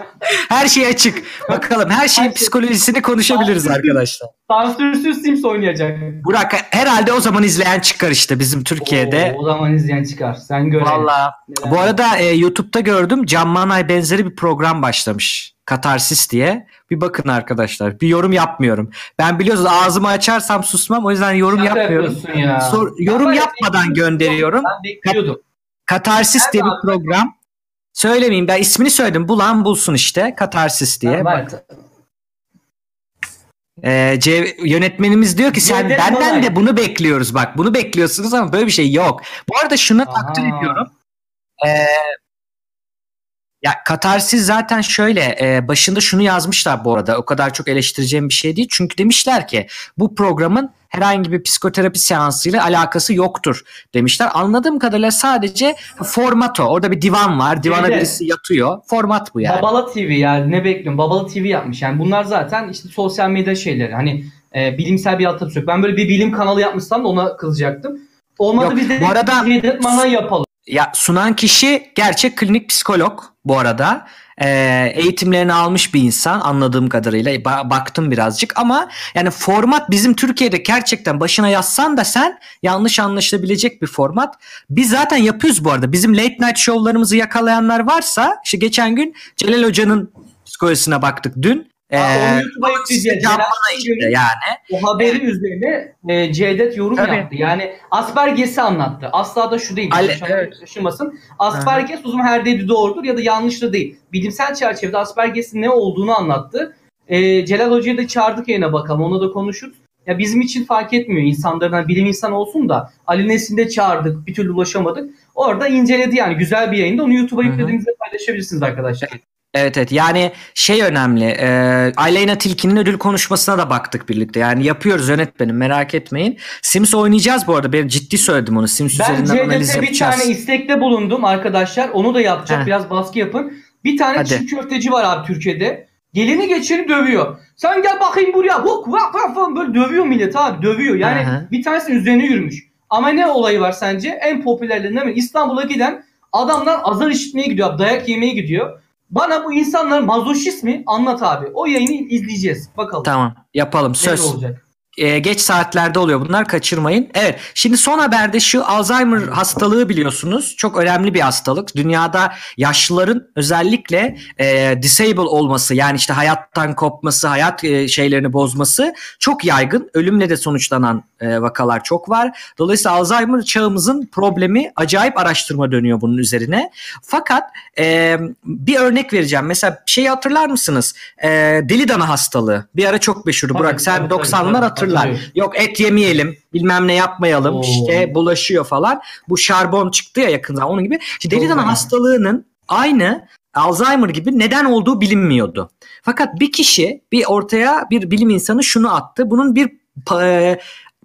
Her şey açık. Bakalım her şeyin Her şey- psikolojisini konuşabiliriz arkadaşlar. Sansürsüz Sims oynayacak. Burak herhalde o zaman izleyen çıkar işte bizim Türkiye'de. Oo, o zaman izleyen çıkar. Sen gör. Vallahi. Neler Bu arada e, YouTube'da gördüm Can Manay benzeri bir program başlamış. Katarsis diye. Bir bakın arkadaşlar. Bir yorum yapmıyorum. Ben biliyorsunuz ağzımı açarsam susmam. O yüzden yorum Şaka yapmıyorum. ya. Sor- yorum Ama yapmadan gönderiyorum. Ben bekliyordum. Katarsis diye Nerede bir program. Söylemeyeyim ben ismini söyledim. Bulan bulsun işte. Katarsis diye. Ben- Ee, C- yönetmenimiz diyor ki sen benden de bunu bekliyoruz bak. Bunu bekliyorsunuz ama böyle bir şey yok. Bu arada şunu takdir Aha. ediyorum. Ee, ya Katarsis zaten şöyle e, başında şunu yazmışlar bu arada. O kadar çok eleştireceğim bir şey değil. Çünkü demişler ki bu programın herhangi bir psikoterapi seansıyla alakası yoktur demişler. Anladığım kadarıyla sadece format o. Orada bir divan var. Divana Evet. birisi yatıyor. Format bu yani. Babala TV yani ne bekliyorum? Babala TV yapmış. Yani bunlar zaten işte sosyal medya şeyleri. Hani e, bilimsel bir altyapısı yok. Ben böyle bir bilim kanalı yapmışsam da ona kızacaktım. Olmadı Yok, biz de bu arada- yapalım. Ya sunan kişi gerçek klinik psikolog bu arada. Ee, eğitimlerini almış bir insan anladığım kadarıyla Ba- baktım birazcık ama yani format bizim Türkiye'de gerçekten başına yazsan da sen yanlış anlaşılabilecek bir format. Biz zaten yapıyoruz bu arada. Bizim late night şovlarımızı yakalayanlar varsa işte geçen gün Celal Hoca'nın psikolojisine baktık dün. Ee, onu YouTube'a yükleyeceğiz. İşte yani. O haberi üzerine e, Cevdet yorum Tabii. yaptı. Yani Asperges'i anlattı. Asla da şu değil. Ale- şaşırmasın, evet. şaşırmasın. Asperges uzun her dediği doğrudur ya da yanlış da değil. Bilimsel çerçevede Asperges'in ne olduğunu anlattı. E, Celal Hoca'yı da çağırdık yayına bakalım. Onunla da konuşuruz. Ya bizim için fark etmiyor insanların hani bilim insanı olsun da Ali Nesin'i de çağırdık. Bir türlü ulaşamadık. Orada inceledi yani güzel bir yayında. Onu YouTube'a yüklediğimizde paylaşabilirsiniz arkadaşlar. Evet evet yani şey önemli e, Aleyna Tilki'nin ödül konuşmasına da baktık birlikte yani yapıyoruz yönetmenim merak etmeyin. Sims oynayacağız bu arada ben ciddi söyledim onu Sims Ben üzerinden analiz CDT'e bir yapacağız. tane istekte bulundum arkadaşlar. Onu da yapacak. Heh. Biraz baskı yapın. Bir tane Hadi. çiğ köfteci var abi Türkiye'de. Gelini geçeni dövüyor. Sen gel bakayım buraya. Huk vak vak falan böyle dövüyor millet abi. Dövüyor. Yani hı. bir tanesinin üzerine yürümüş. Ama ne olayı var sence? En popülerlerinden biri. İstanbul'a giden adamlar azar işitmeye gidiyor abi. Dayak yemeye gidiyor. Bana bu insanların mazoşist mi? Anlat abi. O yayını izleyeceğiz. Bakalım. Tamam yapalım Ne söz. olacak? Ee, geç saatlerde oluyor bunlar kaçırmayın. Evet şimdi son haberde şu Alzheimer hastalığı biliyorsunuz çok önemli bir hastalık. Dünyada yaşlıların özellikle e, disable olması yani işte hayattan kopması, hayat e, şeylerini bozması çok yaygın. Ölümle de sonuçlanan e, vakalar çok var. Dolayısıyla Alzheimer çağımızın problemi acayip araştırma dönüyor bunun üzerine. Fakat e, bir örnek vereceğim. Mesela şeyi hatırlar mısınız? E, deli dana hastalığı. Bir ara çok meşhurdu. Tabii, Burak sen tabii, tabii, 90'lar tabii. Hatırlar. Hatırlıyorum. Yok et yemeyelim, bilmem ne yapmayalım, Oo. işte bulaşıyor falan. Bu şarbon çıktı ya yakın zaman onun gibi. İşte deli dana hastalığının aynı Alzheimer gibi neden olduğu bilinmiyordu. Fakat bir kişi bir ortaya bir bilim insanı şunu attı. Bunun bir e,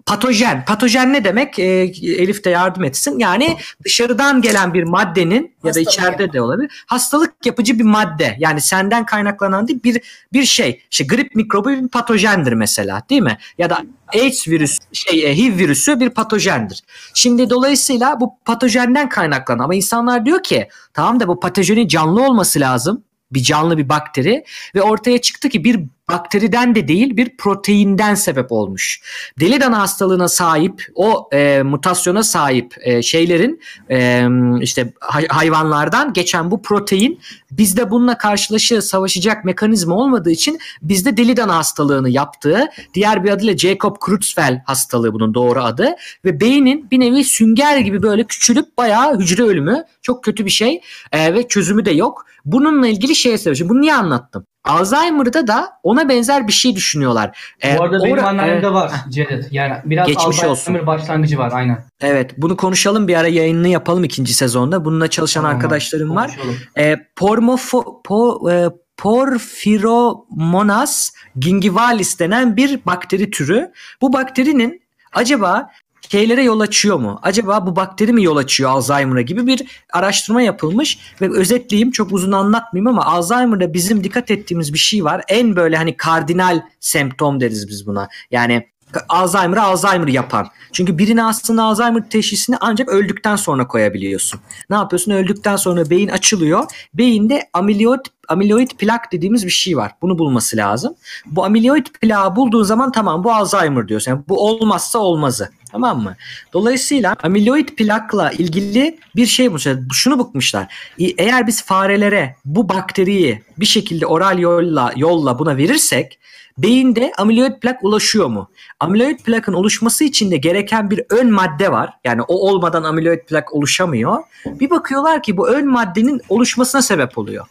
patojen. Patojen ne demek? E, Elif de yardım etsin. Yani dışarıdan gelen bir maddenin ya da Hastalık içeride yapan. de olabilir. Hastalık yapıcı bir madde. Yani senden kaynaklanan değil bir bir şey. İşte grip mikrobu bir patojendir mesela, değil mi? Ya da AIDS virüs şey e, HIV virüsü bir patojendir. Şimdi dolayısıyla bu patojenden kaynaklanan ama insanlar diyor ki tamam da bu patojenin canlı olması lazım. Bir canlı bir bakteri ve ortaya çıktı ki bir bakteriden de değil bir proteinden sebep olmuş. Deli dana hastalığına sahip o e, mutasyona sahip e, şeylerin e, işte hay- hayvanlardan geçen bu protein bizde bununla karşılaşı savaşacak mekanizma olmadığı için bizde deli dana hastalığını yaptığı diğer bir adıyla Jacob Creutzfeldt hastalığı bunun doğru adı ve beynin bir nevi sünger gibi böyle küçülüp bayağı hücre ölümü çok kötü bir şey e, ve çözümü de yok. Bununla ilgili şeye sebep. Bunu niye anlattım? Alzheimer'da da ona benzer bir şey düşünüyorlar. E, Bu arada benim annemde e, var Cevdet. Yani biraz Geçmiş Alzheimer olsun. başlangıcı var aynen. Evet bunu konuşalım bir ara yayınını yapalım ikinci sezonda. Bununla çalışan Tamam, arkadaşlarım var. konuşalım. E, pormofo, po, e, Porphyromonas gingivalis denen bir bakteri türü. Bu bakterinin acaba şeylere yol açıyor mu? Acaba bu bakteri mi yol açıyor Alzheimer'a gibi bir araştırma yapılmış ve özetleyeyim çok uzun anlatmayayım ama Alzheimer'da bizim dikkat ettiğimiz bir şey var. En böyle hani kardinal semptom deriz biz buna. Yani Alzheimer'ı Alzheimer yapan. Çünkü birine aslında Alzheimer teşhisini ancak öldükten sonra koyabiliyorsun. Ne yapıyorsun? Öldükten sonra beyin açılıyor. Beyinde amiloid amiloid plak dediğimiz bir şey var. Bunu bulması lazım. Bu amiloid plağı bulduğun zaman tamam bu Alzheimer diyorsun. Yani bu olmazsa olmazı. Tamam mı? Dolayısıyla amiloid plakla ilgili bir şey bulmuşlar. Şunu bıkmışlar. Eğer biz farelere bu bakteriyi bir şekilde oral yolla, yolla buna verirsek beyinde amiloid plak ulaşıyor mu? Amiloid plakın oluşması için de gereken bir ön madde var. Yani o olmadan amiloid plak oluşamıyor. Bir bakıyorlar ki bu ön maddenin oluşmasına sebep oluyor.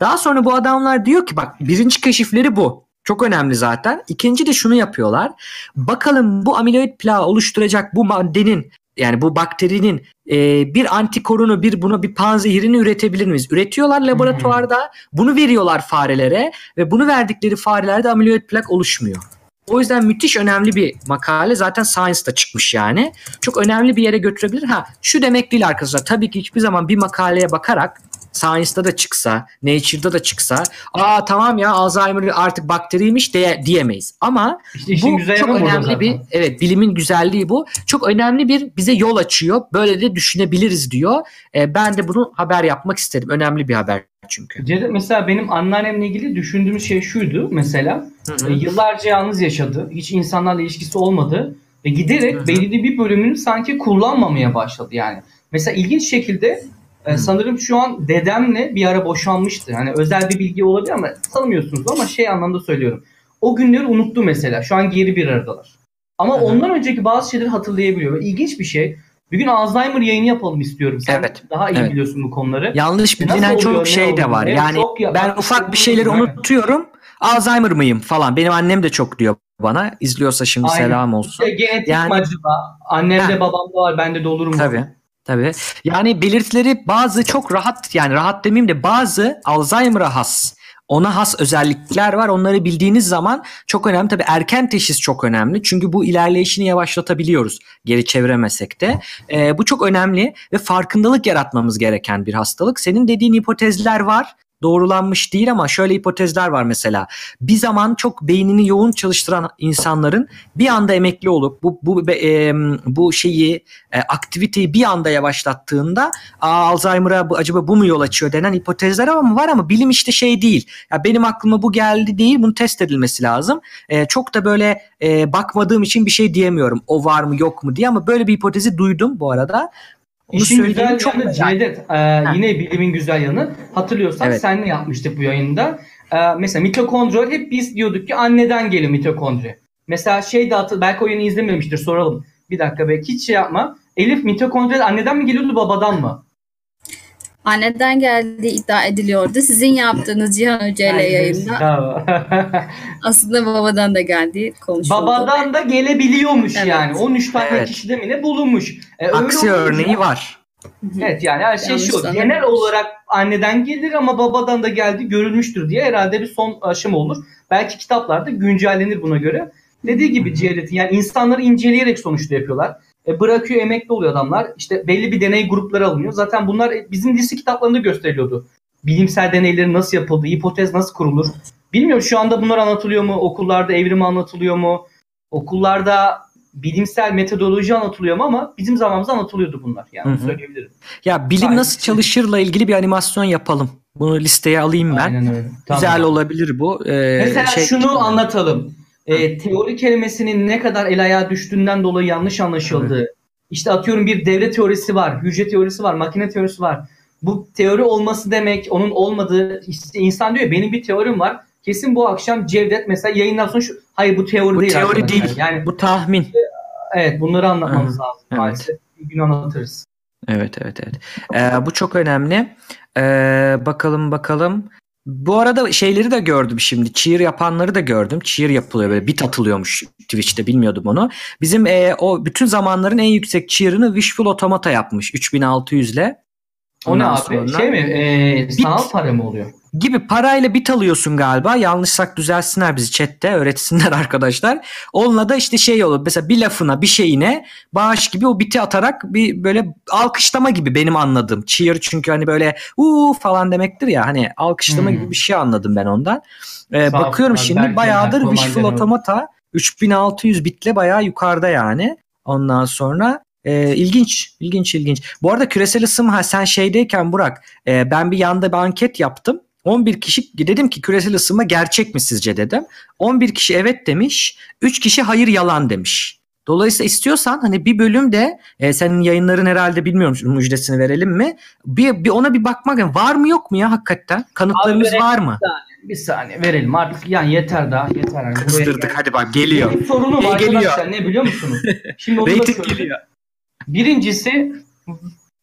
Daha sonra bu adamlar diyor ki bak birinci keşifleri bu. Çok önemli zaten. İkinci de şunu yapıyorlar. Bakalım bu amiloid plağı oluşturacak bu maddenin yani bu bakterinin e, bir antikorunu bir buna bir panzehirini üretebilir miyiz? Üretiyorlar laboratuvarda. Bunu veriyorlar farelere ve bunu verdikleri farelerde amiloid plak oluşmuyor. O yüzden müthiş önemli bir makale. Zaten Science'da çıkmış yani. Çok önemli bir yere götürebilir. Ha şu demek değil arkadaşlar. Tabii ki hiçbir zaman bir makaleye bakarak Science'da da çıksa, Nature'da da çıksa, aa tamam ya Alzheimer artık bakteriymiş diye, diyemeyiz. Ama işte bu çok önemli bir evet bilimin güzelliği bu. Çok önemli bir bize yol açıyor. Böyle de düşünebiliriz diyor. E, ben de bunu haber yapmak istedim. Önemli bir haber çünkü. Mesela benim anneannemle ilgili düşündüğümüz şey şuydu mesela. E, yıllarca yalnız yaşadı. Hiç insanlarla ilişkisi olmadı. Ve giderek belirli bir bölümünü sanki kullanmamaya başladı yani. Mesela ilginç şekilde ee, sanırım şu an dedemle bir ara boşanmıştı. Hani özel bir bilgi olabilir ama tanımıyorsunuz ama şey anlamda söylüyorum. O günleri unuttu mesela. Şu an geri bir aradalar. Ama Hı-hı. ondan önceki bazı şeyleri hatırlayabiliyor. Ve ilginç bir şey. Bir gün Alzheimer yayını yapalım istiyorum. Sen evet. daha iyi evet. biliyorsun bu konuları. Yanlış bilinen çok şey de var. Yani ya, ben ufak bir şeyleri yani. unutuyorum. Alzheimer mıyım falan. Benim annem de çok diyor bana. İzliyorsa şimdi Aynen. selam olsun. İşte genetik yani, acaba? Annemde babamda var. Bende de olur mu? Tabii. Tabii. Yani belirtileri bazı çok rahat yani rahat demeyeyim de bazı Alzheimer'a has ona has özellikler var. Onları bildiğiniz zaman çok önemli. Tabii erken teşhis çok önemli. Çünkü bu ilerleyişini yavaşlatabiliyoruz. Geri çeviremesek de. Ee, bu çok önemli ve farkındalık yaratmamız gereken bir hastalık. Senin dediğin hipotezler var doğrulanmış değil ama şöyle hipotezler var mesela. Bir zaman çok beynini yoğun çalıştıran insanların bir anda emekli olup bu bu e, bu şeyi e, aktiviteyi bir anda yavaşlattığında Alzheimer'a bu, acaba bu mu yol açıyor denen hipotezler ama var ama bilim işte şey değil. Ya benim aklıma bu geldi değil. Bunu test edilmesi lazım. E, çok da böyle e, bakmadığım için bir şey diyemiyorum. O var mı yok mu diye ama böyle bir hipotezi duydum bu arada. Onu İşin güzel çok yanı Cevdet e, yine bilimin güzel yanı hatırlıyorsan evet. senle yapmıştık bu yayında. E, mesela mitokondri hep biz diyorduk ki anneden geliyor mitokondri. Mesela şey de hatır, belki o yayını izlememiştir soralım. Bir dakika belki hiç şey yapma. Elif mitokondri anneden mi geliyordu babadan mı? Anneden geldiği iddia ediliyordu. Sizin yaptığınız Cihan Hoca ile yayında. aslında babadan da geldiği konuşuldu. Babadan da gelebiliyormuş evet. yani. 13 tane evet. kişide mi ne bulunmuş. E, Aksi örneği var. Evet yani her şey şu. Sanırım. Genel olarak anneden gelir ama babadan da geldi görülmüştür diye herhalde bir son aşama olur. Belki kitaplarda güncellenir buna göre. Dediği gibi Cevdet'in yani insanları inceleyerek sonuçta yapıyorlar. E, bırakıyor emekli oluyor adamlar. İşte belli bir deney grupları alınıyor. Zaten bunlar bizim lise kitaplarında gösteriliyordu. Bilimsel deneylerin nasıl yapıldığı, hipotez nasıl kurulur. Bilmiyorum şu anda bunlar anlatılıyor mu? Okullarda evrim anlatılıyor mu? Okullarda bilimsel metodoloji anlatılıyor mu ama bizim zamanımızda anlatılıyordu bunlar. Yani Hı-hı. söyleyebilirim. Ya bilim Aynen. nasıl çalışırla ilgili bir animasyon yapalım. Bunu listeye alayım ben. Aynen öyle. Tamam. Güzel olabilir bu. Ee, Mesela şey... şunu anlatalım e, teori kelimesinin ne kadar el ayağa düştüğünden dolayı yanlış anlaşıldığı. Evet. İşte atıyorum bir devre teorisi var, hücre teorisi var, makine teorisi var. Bu teori olması demek, onun olmadığı, işte insan diyor benim bir teorim var. Kesin bu akşam Cevdet mesela yayından sonra şu, hayır bu teori bu değil. Bu teori değil, yani bu tahmin. Evet bunları anlatmamız Hı. lazım evet. maalesef. Bir gün anlatırız. Evet evet evet. Ee, bu çok önemli. Ee, bakalım bakalım. Bu arada şeyleri de gördüm şimdi. Cheer yapanları da gördüm. Cheer yapılıyor böyle bit atılıyormuş Twitch'te bilmiyordum onu. Bizim e, o bütün zamanların en yüksek cheer'ını Wishful Automata yapmış 3600 ile. O ne abi? sonra- Şey mi? Ee, sanal para mı oluyor? gibi parayla bit alıyorsun galiba. Yanlışsak düzelsinler bizi chatte öğretsinler arkadaşlar. Onunla da işte şey olur. Mesela bir lafına bir şeyine bağış gibi o biti atarak bir böyle alkışlama gibi benim anladığım. Cheer çünkü hani böyle uuu falan demektir ya hani alkışlama Hmm. gibi bir şey anladım ben ondan. Ee, bakıyorum olsunlar, şimdi bayağıdır Wishful. Automata 3600 bitle bayağı yukarıda yani. Ondan sonra e, ilginç, ilginç, ilginç. Bu arada küresel ısınma ha, sen şeydeyken Burak e, ben bir yanda bir anket yaptım. 11 kişi dedim ki küresel ısınma gerçek mi sizce dedim. 11 kişi evet demiş. 3 kişi hayır yalan demiş. Dolayısıyla istiyorsan hani bir bölüm de e, senin yayınların herhalde bilmiyorum müjdesini verelim mi? Bir, bir ona bir bakmak var mı yok mu ya hakikaten? Kanıtlarımız var mı? Bir saniye verelim artık yani yeter daha yeter. Yani buraya Kıstırdık hadi bak geliyor. Benim sorunum Şey arkadaşlar geliyor. ne biliyor musunuz? Şimdi onu da geliyor. Birincisi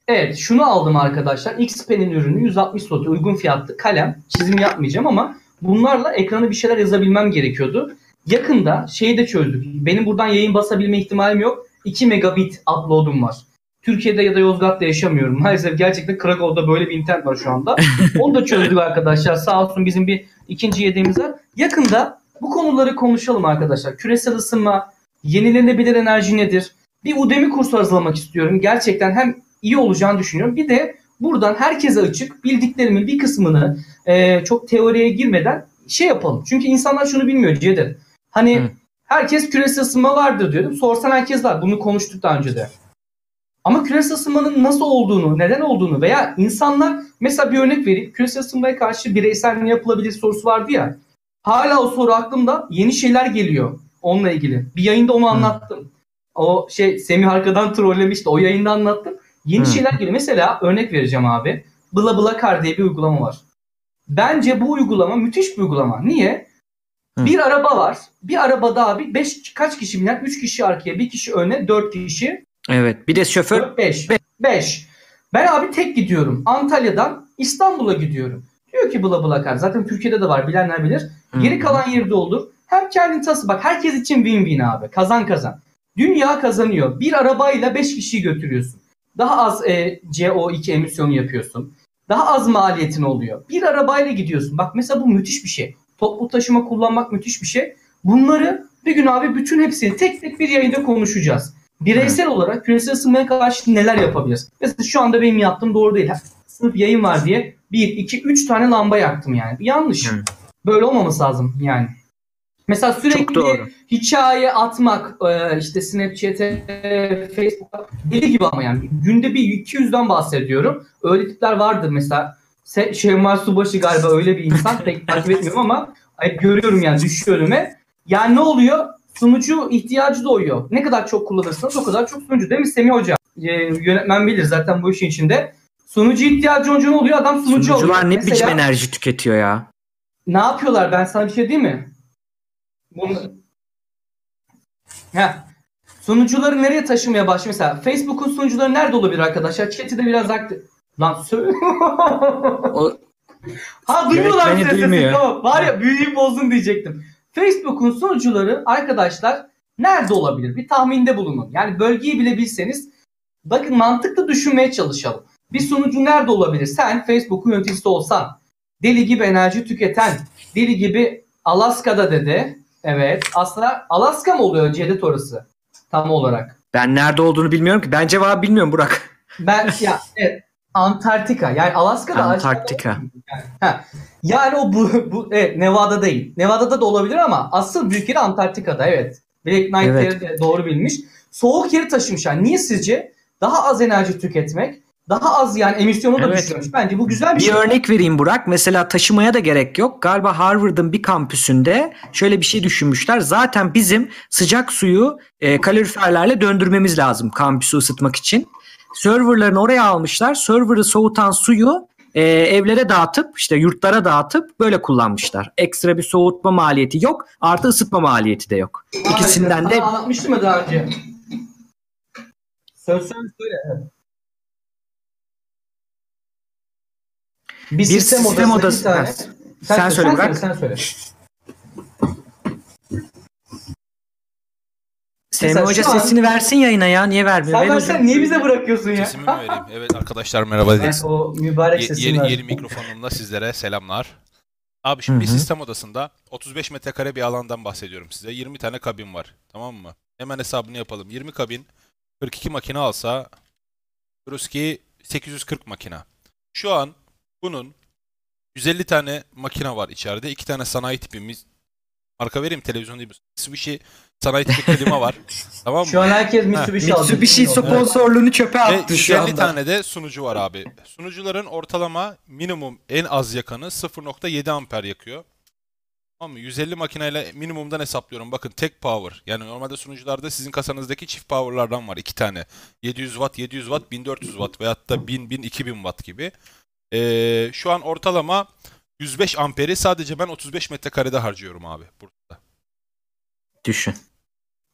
evet şunu aldım arkadaşlar. XP'nin ürünü 160 slot uygun fiyatlı kalem. Çizim yapmayacağım ama bunlarla ekrana bir şeyler yazabilmem gerekiyordu. Yakında şeyi de çözdük. Benim buradan yayın basabilme ihtimalim yok. 2 megabit upload'um var. Türkiye'de ya da Yozgat'ta yaşamıyorum. Maalesef gerçekten Krakow'da böyle bir internet var şu anda. Onu da çözdük arkadaşlar. Sağ olsun bizim bir ikinci yediğimiz var. Yakında bu konuları konuşalım arkadaşlar. Küresel ısınma, yenilenebilir enerji nedir? Bir Udemy kursu hazırlamak istiyorum. Gerçekten hem iyi olacağını düşünüyorum. Bir de buradan herkese açık bildiklerimin bir kısmını e, çok teoriye girmeden şey yapalım. Çünkü insanlar şunu bilmiyor Ceder. Hani Hı. herkes küresel ısınma vardır diyordum. Sorsan herkes var. Bunu konuştuk daha önce de. Ama küresel ısınmanın nasıl olduğunu, neden olduğunu veya insanlar mesela bir örnek vereyim. Küresel ısınmaya karşı bireysel ne yapılabilir sorusu vardı ya. Hala o soru aklımda. Yeni şeyler geliyor onunla ilgili. Bir yayında onu anlattım. O şey Semih arkadan trollemişti. O yayında anlattım. Yeni Hı. şeyler geliyor. Mesela örnek vereceğim abi. Bla Bla Car diye bir uygulama var. Bence bu uygulama müthiş bir uygulama. Niye? Hı. Bir araba var. Bir arabada abi 5 kaç kişi biner? 3 kişi arkaya, bir kişi öne, 4 kişi. Evet bir de şoför 5. 5. Ben abi tek gidiyorum. Antalya'dan İstanbul'a gidiyorum. Diyor ki Bla Bla Car. Zaten Türkiye'de de var. Bilenler bilir. Geri kalan yerde olur. Hem kendin tası. Bak herkes için win-win abi. Kazan kazan. Dünya kazanıyor. Bir arabayla 5 kişiyi götürüyorsun. Daha az e, CO2 emisyonu yapıyorsun. Daha az maliyetin oluyor. Bir arabayla gidiyorsun. Bak mesela bu müthiş bir şey. Toplu taşıma kullanmak müthiş bir şey. Bunları bir gün abi bütün hepsini tek tek bir yayında konuşacağız. Bireysel olarak küresel ısınmaya karşı neler yapabiliriz? Mesela şu anda benim yaptığım doğru değil. Sırf yayın var diye 1, 2, 3 tane lamba yaktım yani. Yanlış. Böyle olmaması lazım yani. Mesela sürekli hikaye atmak e, işte Snapchat'e, Facebook'a deli gibi ama yani günde bir 200'den bahsediyorum. Öyle tipler vardır mesela. Se- Subaşı galiba öyle bir insan pek takip etmiyorum ama ay, görüyorum yani düşüyor önüme. Yani ne oluyor? Sunucu ihtiyacı doğuyor. Ne kadar çok kullanırsanız o kadar çok sunucu değil mi Semih Hoca? E, yönetmen bilir zaten bu işin içinde. Sunucu ihtiyacı olunca ne oluyor? Adam sunucu oluyor. Sunucular ne Mesela- biçim enerji tüketiyor ya? ne yapıyorlar? Ben sana bir şey diyeyim mi? Bunu... Heh. Sunucuları nereye taşımaya başlıyor? Mesela Facebook'un sunucuları nerede olabilir arkadaşlar? Chat'i de biraz aktif. Lan söyle. O, ha duymuyorlar Yönetmeni sesini. duymuyor. Tamam. Var ya büyüyü bozdun diyecektim. Facebook'un sunucuları arkadaşlar nerede olabilir? Bir tahminde bulunun. Yani bölgeyi bile bilseniz bakın mantıklı düşünmeye çalışalım. Bir sunucu nerede olabilir? Sen Facebook'un yöneticisi olsan, deli gibi enerji tüketen, deli gibi Alaska'da dedi. Evet. Aslında Alaska mı oluyor Cedet orası? Tam olarak. ben nerede olduğunu bilmiyorum ki. Ben cevabı bilmiyorum Burak. Ben ya evet, Antarktika. Yani Alaska'da Antarktika. Ha. Yani o bu, bu evet, Nevada değil. Nevada'da da olabilir ama asıl büyük yeri Antarktika'da evet. Black Knight'leri Evet. de doğru bilmiş. Soğuk yeri taşımışlar. Niye sizce? Daha az enerji tüketmek, daha az yani emisyonu da Evet. düşürmüş. Bence bu güzel bir, Bir şey. örnek vereyim Burak. Mesela taşımaya da gerek yok. Galiba Harvard'ın bir kampüsünde şöyle bir şey düşünmüşler. Zaten bizim sıcak suyu e, kaloriferlerle döndürmemiz lazım kampüsü ısıtmak için. Serverlarını oraya almışlar. Server'ı soğutan suyu e, evlere dağıtıp işte yurtlara dağıtıp böyle kullanmışlar. Ekstra bir soğutma maliyeti yok. Artı ısıtma maliyeti de yok. İkisinden de Sana anlatmıştım ya daha önce. Söz söz söyle. evet. Bir, bir sistem, sistem odası, odası. bir tane. Sen, söyle Burak. Sen söyle. Semih Mesela Hoca şu an- sesini versin yayına ya. Niye vermiyor? Sen Ver versen niye bize bırakıyorsun ya? Sesimi mi vereyim? Evet arkadaşlar merhaba Ben diyeceksin. o mübarek Ye- sesini yeni, ver. yeni mikrofonumla sizlere selamlar. Abi şimdi Hı bir sistem odasında 35 metrekare bir alandan bahsediyorum size. 20 tane kabin var. Tamam mı? Hemen hesabını yapalım. 20 kabin 42 makine alsa diyoruz ki 840 makina. Şu an bunun 150 tane makine var içeride. 2 tane sanayi tipimiz. Marka vereyim televizyon değil. Mitsubishi sanayi tipi klima var. tamam mı? Şu an herkes Mitsubishi aldı. Mitsubishi sponsorluğunu çöpe Ve attı şu 150 anda. tane de sunucu var abi. Sunucuların ortalama minimum en az yakanı 0.7 amper yakıyor. Tamam mı? 150 makineyle minimumdan hesaplıyorum. Bakın tek power. Yani normalde sunucularda sizin kasanızdaki çift power'lardan var. iki tane. 700 watt, 700 watt, 1400 watt veyahut da 1000, 1000, 2000 watt gibi. Ee, şu an ortalama 105 amperi sadece ben 35 metrekarede harcıyorum abi burada. Düşün.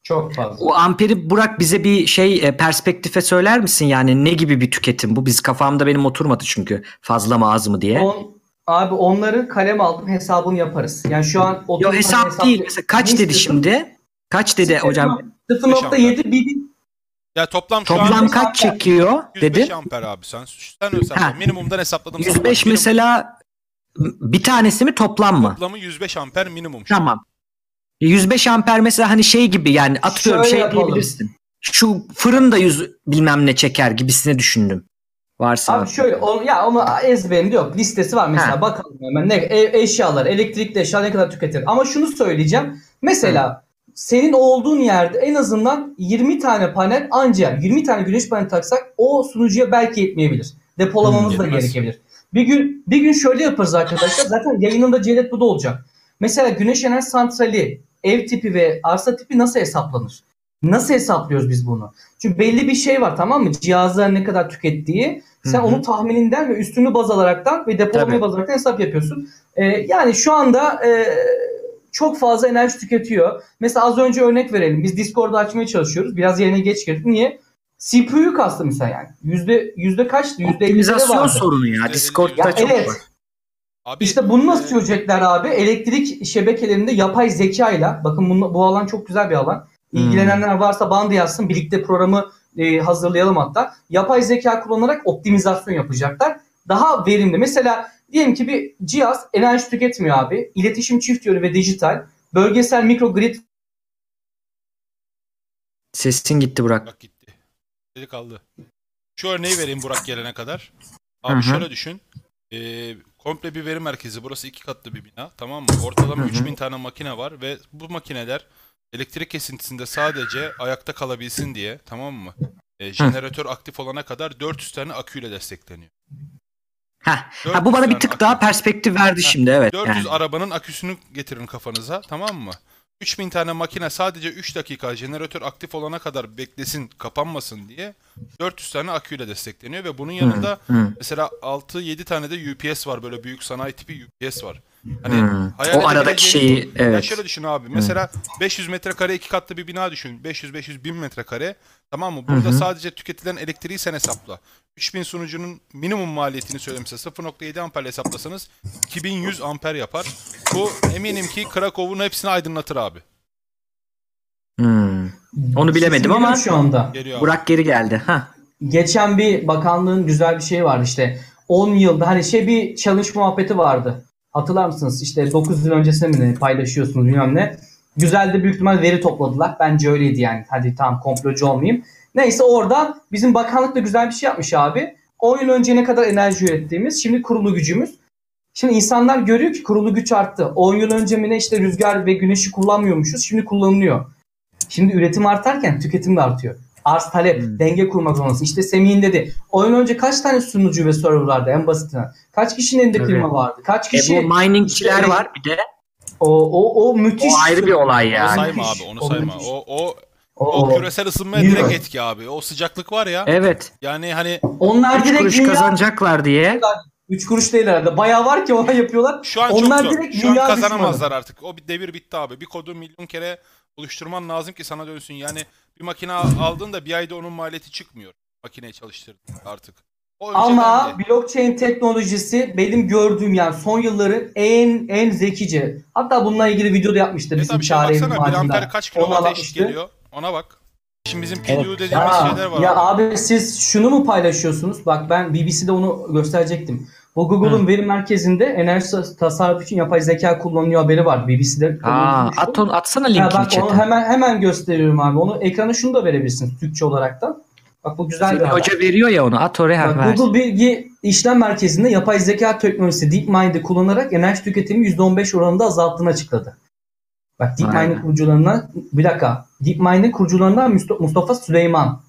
Çok fazla. O amperi Burak bize bir şey e, perspektife söyler misin? Yani ne gibi bir tüketim bu? Biz kafamda benim oturmadı çünkü fazla mı az mı diye. On, abi onları kalem aldım hesabını yaparız. Yani şu an Yo 30 tane hesap değil. Mesela kaç Ne dedi istiyorsun? şimdi? Kaç dedi hocam? 0.7 bir Ya toplam şu Toplam an kaç çekiyor 105 dedi? amper abi sen. Sen hesapla. Ha. Minimumdan hesapladım. sana. 105 Minimum- mesela bir tanesi mi toplam mı? Toplamı 105 amper minimum. şu an. Tamam. 105 amper mesela hani şey gibi yani atıyorum Şöyle şey yapalım. diyebilirsin. Şu fırın da 100 bilmem ne çeker gibisine düşündüm. Varsa. Abi şöyle onu, ya onu ezberimde yok. Listesi var mesela Ha. bakalım hemen ne ev, eşyalar, elektrikli eşya ne kadar tüketir. Ama şunu söyleyeceğim. Mesela senin olduğun yerde en azından 20 tane panel ancak 20 tane güneş paneli taksak o sunucuya belki yetmeyebilir. Depolamamız Hmm, da yetmez. gerekebilir. Bir gün bir gün şöyle yaparız arkadaşlar. Zaten yayınında Cevdet bu da olacak. Mesela güneş enerji santrali, ev tipi ve arsa tipi nasıl hesaplanır? Nasıl hesaplıyoruz biz bunu? Çünkü belli bir şey var tamam mı? Cihazlar ne kadar tükettiği. Sen Hı hı. onu tahmininden ve üstünü baz alaraktan ve depolamayı Tabii. baz alaraktan hesap yapıyorsun. Ee, yani şu anda e, çok fazla enerji tüketiyor. Mesela az önce örnek verelim. Biz Discord'u açmaya çalışıyoruz. Biraz yerine geç girdik. Niye? CPU'yu kastı mesela yani. Yüzde, yüzde kaçtı? Yüzde Optimizasyon sorunu ya. Discord'da Ya çok evet. var. Abi, İşte bunu nasıl çözecekler abi? Elektrik şebekelerinde yapay zekayla bakın bunu, bu alan çok güzel bir alan. İlgilenenler varsa bana da yazsın. Birlikte programı e, hazırlayalım hatta. Yapay zeka kullanarak optimizasyon yapacaklar. Daha verimli. Mesela diyelim ki bir cihaz enerji tüketmiyor abi. İletişim çift yönlü ve dijital. Bölgesel mikrogrid Sesin gitti Burak. Bak gitti. Dedi kaldı. Şu örneği vereyim Burak gelene kadar. Abi Hı hı. şöyle düşün. Ee, komple bir veri merkezi. Burası iki katlı bir bina. Tamam mı? Ortalama Hı hı. 3000 tane makine var ve bu makineler elektrik kesintisinde sadece ayakta kalabilsin diye tamam mı? Ee, jeneratör aktif olana kadar 400 tane aküyle destekleniyor. Heh. 400 Ha, bu bana bir tık akü. daha perspektif verdi Ha, şimdi evet. 400 yani. arabanın aküsünü getirin kafanıza tamam mı? 3000 tane makine sadece 3 dakika jeneratör aktif olana kadar beklesin kapanmasın diye 400 tane aküyle destekleniyor ve bunun yanında Hı, hı, mesela 6-7 tane de UPS var böyle büyük sanayi tipi UPS var. Hani hayal O aradaki şeyi Ya evet. şöyle düşün abi. Mesela 500 metrekare iki katlı bir bina düşün. 500 500 1000 metrekare. Tamam mı? Burada Hı hı. sadece tüketilen elektriği sen hesapla. 3000 sunucunun minimum maliyetini söylemese 0.7 amperle hesaplasanız 2100 amper yapar. Bu eminim ki Krakow'un hepsini aydınlatır abi. Hmm. Onu bilemedim ama şu anda. Geliyor abi. Burak geri geldi. Ha. Geçen bir bakanlığın güzel bir şey vardı işte. 10 yılda hani şey bir challenge muhabbeti vardı. Hatırlar mısınız? İşte 9 yıl öncesinde mi ne paylaşıyorsunuz bilmem ne. Güzel de büyük ihtimal veri topladılar. Bence öyleydi yani. Hadi tamam komplocu olmayayım. Neyse orada bizim bakanlık da güzel bir şey yapmış abi. 10 yıl önce ne kadar enerji ürettiğimiz, şimdi kurulu gücümüz. Şimdi insanlar görüyor ki kurulu güç arttı. 10 yıl önce mi ne işte rüzgar ve güneşi kullanmıyormuşuz. Şimdi kullanılıyor. Şimdi üretim artarken tüketim de artıyor. Arz talep, Hmm. denge kurmak zorundasın. İşte Semih'in dedi. Oyun önce kaç tane sunucu ve server vardı en basitinden? Kaç kişinin elinde Evet. klima vardı? Kaç E, kişi? bu miningçiler var bir de. o, o, o müthiş. O ayrı bir olay Onu yani. sayma müthiş, abi onu o sayma. müthiş. O, o, O, o küresel ısınmaya Bilmiyorum. direkt etki abi. O sıcaklık var ya. Evet. Yani hani onlar 3 direkt kuruş dünya, kazanacaklar diye. 3 kuruş değil herhalde. Bayağı var ki ona yapıyorlar. Şu an Onlar çok zor. direkt Şu an kazanamazlar artık. O bir devir bitti abi. Bir kodu milyon kere oluşturman lazım ki sana dönsün. Yani bir makine al- aldın da bir ayda onun maliyeti çıkmıyor. Makineyi çalıştırdın artık. O Ama öncedendi. blockchain teknolojisi benim gördüğüm yani son yılların en en zekice. Hatta bununla ilgili video da yapmıştı Evet bizim çare baksana 1 amper macunda. kaç kilowatt eşit geliyor? Ona bak. şimdi bizim PDU Evet. dediğimiz Aa, şeyler var. ya abi siz şunu mu paylaşıyorsunuz? Bak ben BBC'de onu gösterecektim. Bu Google'un veri merkezinde enerji tasarrufu için yapay zeka kullanılıyor haberi var. BBC'de. Aa, at onu, atsana linkini bak onu chat'e. hemen hemen gösteriyorum abi. Onu ekrana şunu da verebilirsiniz Türkçe olarak da. Bak bu güzel bir Semih haber. Hoca veriyor ya onu. At oraya hemen. Google Bilgi İşlem Merkezi'nde yapay zeka teknolojisi DeepMind'i kullanarak enerji tüketimi %15 oranında azalttığını açıkladı. Bak DeepMind'in kurucularından bir dakika. DeepMind'in kurucularından Mustafa Süleyman.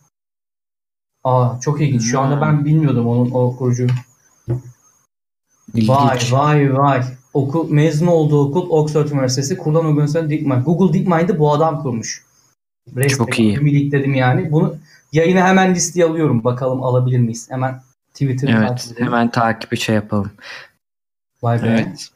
Aa çok ilginç. Şu anda Hmm. ben bilmiyordum onun o kurucu. Vay İlginç. vay vay. Okul mezun olduğu okul Oxford Üniversitesi kurulan organizasyon DeepMind. Google DeepMind'i bu adam kurmuş. Çok iyi. Ümit dedim yani. Bunu yayına hemen listeye alıyorum. Bakalım alabilir miyiz? Hemen Twitter'ı Evet. takip edelim. Hemen takibi şey yapalım. Vay be. Evet.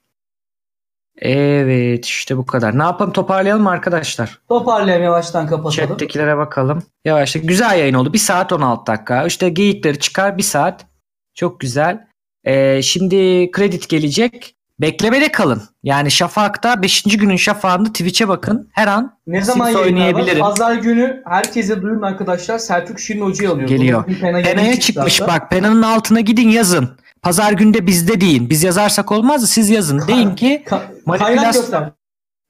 Evet işte bu kadar. Ne yapalım toparlayalım mı arkadaşlar? Toparlayalım yavaştan kapatalım. Chat'tekilere bakalım. Yavaş güzel yayın oldu. 1 saat 16 dakika. İşte geyikleri çıkar 1 saat. Çok güzel. Ee, şimdi kredi gelecek. Beklemede kalın. Yani Şafak'ta 5. günün şafağında Twitch'e bakın. Her an Ne zaman var? oynayabilirim. Pazar günü herkese duyurun arkadaşlar. Selçuk Şirin Hoca'yı alıyor. Geliyor. Pena Pena'ya çıkmış hatta. bak. Pena'nın altına gidin yazın. Pazar günde bizde deyin. Biz yazarsak olmaz da siz yazın. Deyin ki Ka- Manipülasyon- kaynak göster.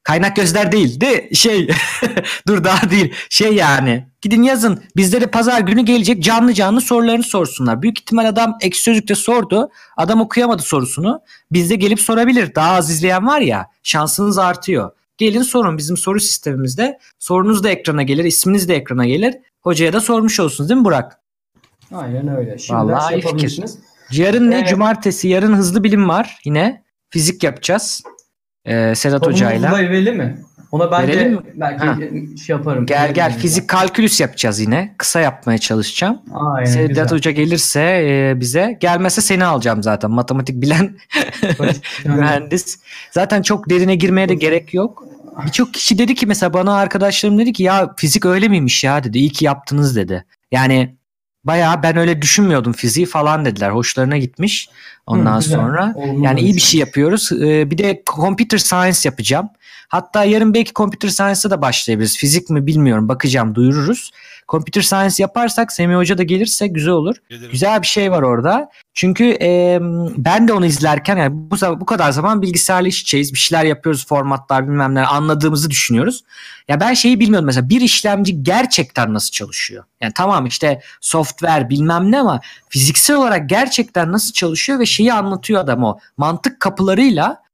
Kaynak gözler değil de şey dur daha değil şey yani gidin yazın bizlere pazar günü gelecek canlı canlı sorularını sorsunlar. Büyük ihtimal adam ek sözlükte sordu adam okuyamadı sorusunu bizde gelip sorabilir daha az izleyen var ya şansınız artıyor. Gelin sorun bizim soru sistemimizde sorunuz da ekrana gelir isminiz de ekrana gelir hocaya da sormuş olsunuz değil mi Burak? Aynen öyle. Şimdi Vallahi şey yapabilirsiniz. Yarın ne Evet. cumartesi yarın hızlı bilim var yine fizik yapacağız ee, Sedat Konumuzu Hoca'yla. da verelim mi? Ona ben Verelim belki Ha. şey yaparım. Gel gel Verelim fizik kalkülüs yapacağız yine. Kısa yapmaya çalışacağım. Aynen Sedat güzel. Hoca gelirse e, bize gelmezse seni alacağım zaten. Matematik bilen mühendis. Zaten çok derine girmeye de gerek yok. Birçok kişi dedi ki mesela bana arkadaşlarım dedi ki ya fizik öyle miymiş ya dedi. İyi ki yaptınız dedi. Yani bayağı ben öyle düşünmüyordum fiziği falan dediler. Hoşlarına gitmiş. Ondan Hı, güzel. sonra yani iyi bir şey yapıyoruz. Ee, bir de computer science yapacağım. Hatta yarın belki computer science'a da başlayabiliriz. Fizik mi bilmiyorum bakacağım duyururuz. Computer science yaparsak Semih Hoca da gelirse güzel olur. Gelirim. Güzel bir şey var orada. Çünkü e, ben de onu izlerken yani bu, bu kadar zaman bilgisayarla iş içeceğiz. Bir şeyler yapıyoruz formatlar bilmem ne anladığımızı düşünüyoruz. Ya ben şeyi bilmiyordum mesela bir işlemci gerçekten nasıl çalışıyor? Yani tamam işte software bilmem ne ama fiziksel olarak gerçekten nasıl çalışıyor ve şeyi anlatıyor adam o. Mantık kapılarıyla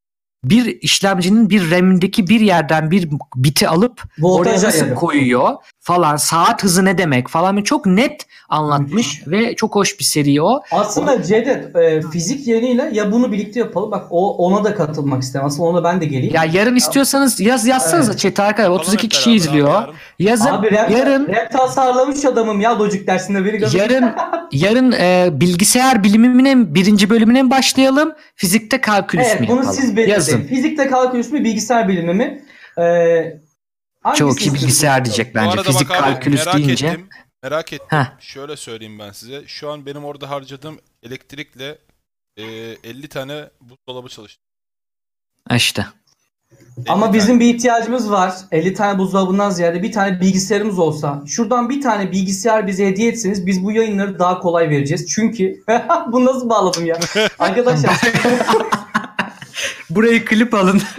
bir işlemcinin bir RAM'indeki bir yerden bir biti alıp Voltaj oraya nasıl ayarı. koyuyor falan saat hızı ne demek falan çok net anlatmış ve çok hoş bir seri o. Aslında Cevdet e, fizik yayınıyla ya bunu birlikte yapalım. Bak o ona da katılmak istemem. Aslında ona ben de geleyim. Ya yarın istiyorsanız yaz yazsanız Evet. chat'e arkadaşlar Yapalım 32 hep kişi abi izliyor. yarın. Yazın Abi rap, yarın rap tasarlamış adamım ya Logic dersinde biri yarın yarın e, bilgisayar biliminin birinci bölümüne mi başlayalım? Fizikte kalkülüs Evet mü bunu yapalım? siz belirleyin. Yazın. Fizikte kalkülüs mü bilgisayar bilimi mi? Ee, iyi istiyorsunuz? bilgisayar diyecek bence. Fizik bak abi, kalkülüs merak deyince. ettim. Merak ettim. Heh. Şöyle söyleyeyim ben size. Şu an benim orada harcadığım elektrikle e, 50 tane buzdolabı çalıştı. İşte. 50 Ama tane. bizim bir ihtiyacımız var. 50 tane buzdolabından ziyade bir tane bilgisayarımız olsa. Şuradan bir tane bilgisayar bize hediye etseniz biz bu yayınları daha kolay vereceğiz. Çünkü bu nasıl bağladım ya? Arkadaşlar Burayı klip alın.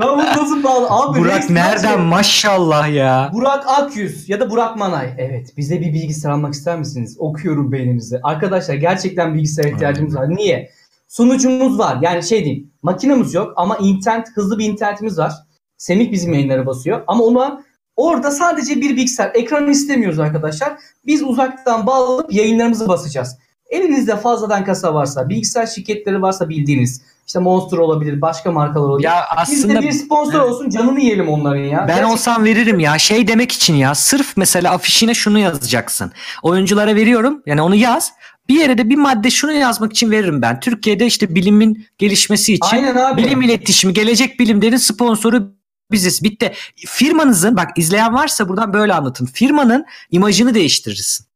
ben bunu nasıl bağladım? Abi Burak nereden nasıl- maşallah ya. Burak Akyüz ya da Burak Manay. Evet bize bir bilgisayar almak ister misiniz? Okuyorum beyninizi. Arkadaşlar gerçekten bilgisayar ihtiyacımız var. Niye? Sunucumuz var. Yani şey diyeyim. Makinemiz yok ama internet hızlı bir internetimiz var. Semih bizim yayınlara basıyor. Ama ona orada sadece bir bilgisayar. Ekran istemiyoruz arkadaşlar. Biz uzaktan bağlanıp yayınlarımızı basacağız. Elinizde fazladan kasa varsa, bilgisayar şirketleri varsa bildiğiniz, işte Monster olabilir, başka markalar olabilir. Ya aslında bir sponsor olsun, canını yiyelim onların ya. Ben Gerçekten- olsam veririm ya. Şey demek için ya. Sırf mesela afişine şunu yazacaksın. Oyunculara veriyorum. Yani onu yaz. Bir yere de bir madde şunu yazmak için veririm ben. Türkiye'de işte bilimin gelişmesi için Aynen abi. bilim iletişimi, gelecek bilimlerin sponsoru biziz. Bitti. Firmanızın bak izleyen varsa buradan böyle anlatın. Firmanın imajını değiştirirsin.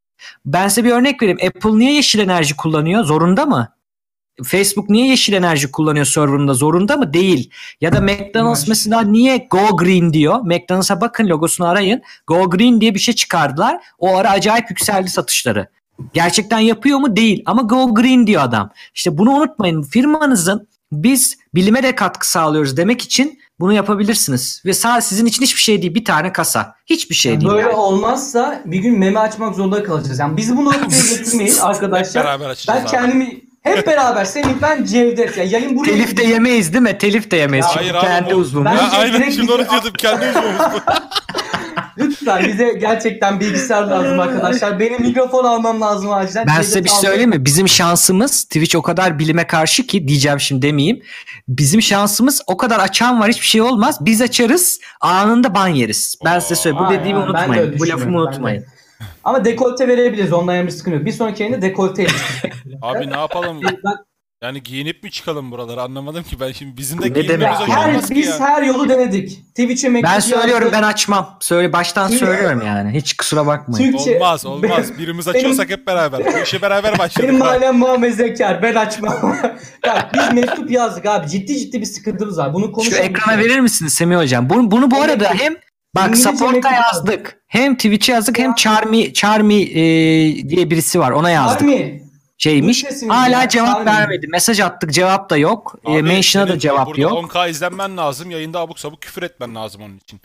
Ben size bir örnek vereyim. Apple niye yeşil enerji kullanıyor? Zorunda mı? Facebook niye yeşil enerji kullanıyor serverında zorunda mı? Değil. Ya da McDonald's mesela niye Go Green diyor? McDonald's'a bakın logosunu arayın. Go Green diye bir şey çıkardılar. O ara acayip yükseldi satışları. Gerçekten yapıyor mu? Değil. Ama Go Green diyor adam. İşte bunu unutmayın. Firmanızın biz bilime de katkı sağlıyoruz demek için bunu yapabilirsiniz. Ve sadece sizin için hiçbir şey değil. Bir tane kasa. Hiçbir şey değil. Böyle yani. olmazsa bir gün meme açmak zorunda kalacağız. Yani biz bunu ortaya getirmeyin Hep arkadaşlar. beraber açacağız Ben abi. kendimi hep beraber Semih ben Cevdet ya yayın buraya Telif de yemeyiz değil mi? Telif de yemeyiz. Ya Hayır abi, kendi bu- uzvumuz. Ben- aynen şimdi onu diyordum. Kendi uzmanımız bu. Lütfen bize gerçekten bilgisayar lazım arkadaşlar. Benim mikrofon almam lazım acilen. Ben size bir şey söyleyeyim mi? Bizim şansımız Twitch o kadar bilime karşı ki diyeceğim şimdi demeyeyim. Bizim şansımız o kadar açan var hiçbir şey olmaz. Biz açarız anında ban yeriz. Ben size söyleyeyim. Bu dediğimi de unutmayın. öyle Bu lafımı de. unutmayın. Ama dekolte verebiliriz. Ondan yana bir sıkıntı yok. Bir sonraki yayında dekolte Abi ne yapalım? Yani giyinip mi çıkalım buralara anlamadım ki ben şimdi bizim de Ne giyinmemiz demek hoş ya? her, olmaz ki biz ya. her yolu denedik. Twitch'e Ben söylüyorum yazdık. ben açmam. Söyle baştan Çünkü- söylüyorum yani. Hiç kusura bakmayın. Çünkü Olmaz olmaz. Birimiz açıyorsak hep beraber. Bu işe beraber başladık. benim ha. ailem Muhammed Zekar. Ben açmam. ya biz mektup yazdık abi. Ciddi ciddi bir sıkıntımız var. Bunu Şu konuşalım. ekrana verir misiniz Semih Hocam? Bunu, bunu bu Evet. arada hem bak İngilizce support'a mektup yazdık. Hem Twitch'e yazdık hem Charmy Charmy e, diye birisi var. Ona yazdık. Army. Şeymiş. Hala ya? cevap vermedi. Mesaj attık cevap da yok. E, Abi, mention'a da cevap burada yok. 10k izlenmen lazım. Yayında abuk sabuk küfür etmen lazım onun için.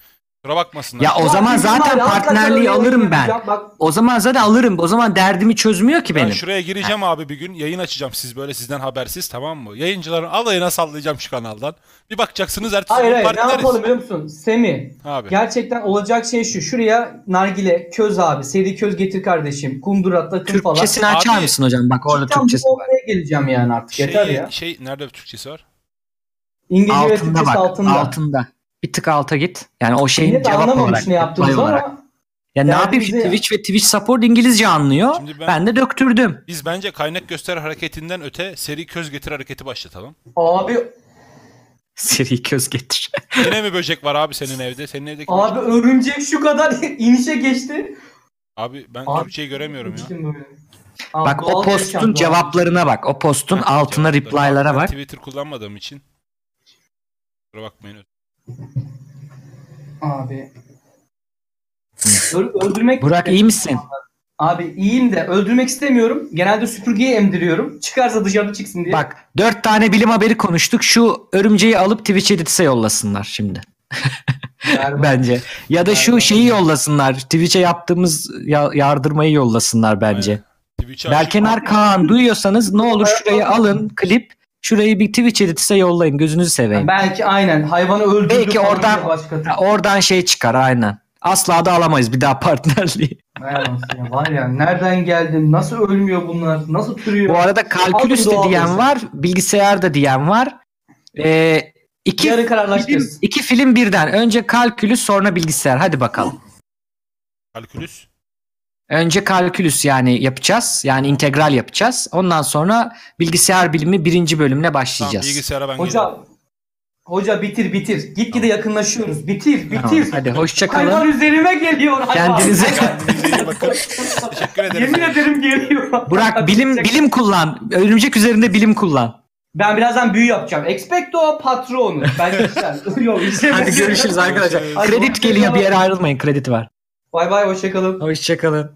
Kusura bakmasınlar. Ya o Ya zaman var zaten partnerliği alırım ben. yapacağım. Bak O zaman zaten alırım. O zaman derdimi çözmüyor ki ben benim. şuraya gireceğim abi bir gün. Yayın açacağım siz böyle sizden habersiz tamam mı? Yayıncıların alayına sallayacağım şu kanaldan. Bir bakacaksınız ertesi hayır gün hayır ne partneriz. yapalım biliyor musun? Semi. Abi. Gerçekten olacak şey şu. Şuraya nargile, köz abi, seri köz getir kardeşim, kundura, takım falan. Türkçesini açar Abi, mısın hocam? Bak orada Türkçesi bu var. noktaya geleceğim yani artık. Şey, Yeter ya. şey nerede bir Türkçesi var? İngilizce ve Altında Türkçesi bak. altında. Altında. Bir tık alta git. Yani o şeyin Millet cevap olarak. ne yaptığımızı olarak. ama Ya ne Yani yapayım bize- Twitch ve Twitch support İngilizce anlıyor. Şimdi ben- ben... de döktürdüm. Biz bence kaynak göster hareketinden öte seri köz getir hareketi başlatalım. abi Seri köz getir. Yine mi böcek var abi senin evde? Senin evdeki abi örümcek şu kadar inişe geçti. Abi ben Abi, Türkçeyi göremiyorum ya. Böyle. Abi bak o postun cevaplarına bak. O postun Ha, altına reply'lara bak. Twitter kullanmadığım için. Kusura bakmayın. Abi. Ö- öldürmek Burak iyi misin? Abi iyiyim de öldürmek istemiyorum. Genelde süpürgeye emdiriyorum. Çıkarsa dışarı çıksın diye. Bak dört tane bilim haberi konuştuk. Şu örümceği alıp Twitch Edit'e yollasınlar şimdi. Berbat. bence. Ya da şu Berbat. şeyi yollasınlar. Twitch'e yaptığımız ya- yardırmayı yollasınlar bence. Aynen. Berkenar Kaan duyuyorsanız ne olur şurayı alın klip. Şurayı bir Twitch Edit'e yollayın. Gözünüzü seveyim. Belki aynen hayvanı öldürdü. Belki oradan- Oradan şey çıkar aynen. Asla da alamayız bir daha partnerliği. Ya, Var ya nereden geldin? Nasıl ölmüyor bunlar? Nasıl türüyor? Bu arada kalkülüs de diyen var. Bilgisayar da diyen var. Ee, iki, Yarın film, iki film birden. Önce kalkülüs sonra bilgisayar. Hadi bakalım. Kalkülüs. Önce kalkülüs yani yapacağız. Yani integral yapacağız. Ondan sonra bilgisayar bilimi birinci bölümüne Tamam başlayacağız. bilgisayara ben Hoca gelirim. Hoca bitir bitir. Gitgide yakınlaşıyoruz. Bitir Tamam, bitir. hadi hoşça kalın. Hayvan üzerime geliyor. hayvan. Kendinize- bakın. Teşekkür ederim. Yemin ederim geliyor. Burak bilim bilim kullan. Örümcek üzerinde bilim kullan. Ben birazdan büyü yapacağım. Expecto patronum. Ben geçeceğim. Yok. Hadi görüşürüz arkadaşlar. Hadi Kredi geliyor bir yere ayrılmayın. Kredi var. Bay bay hoşçakalın. Hoşçakalın.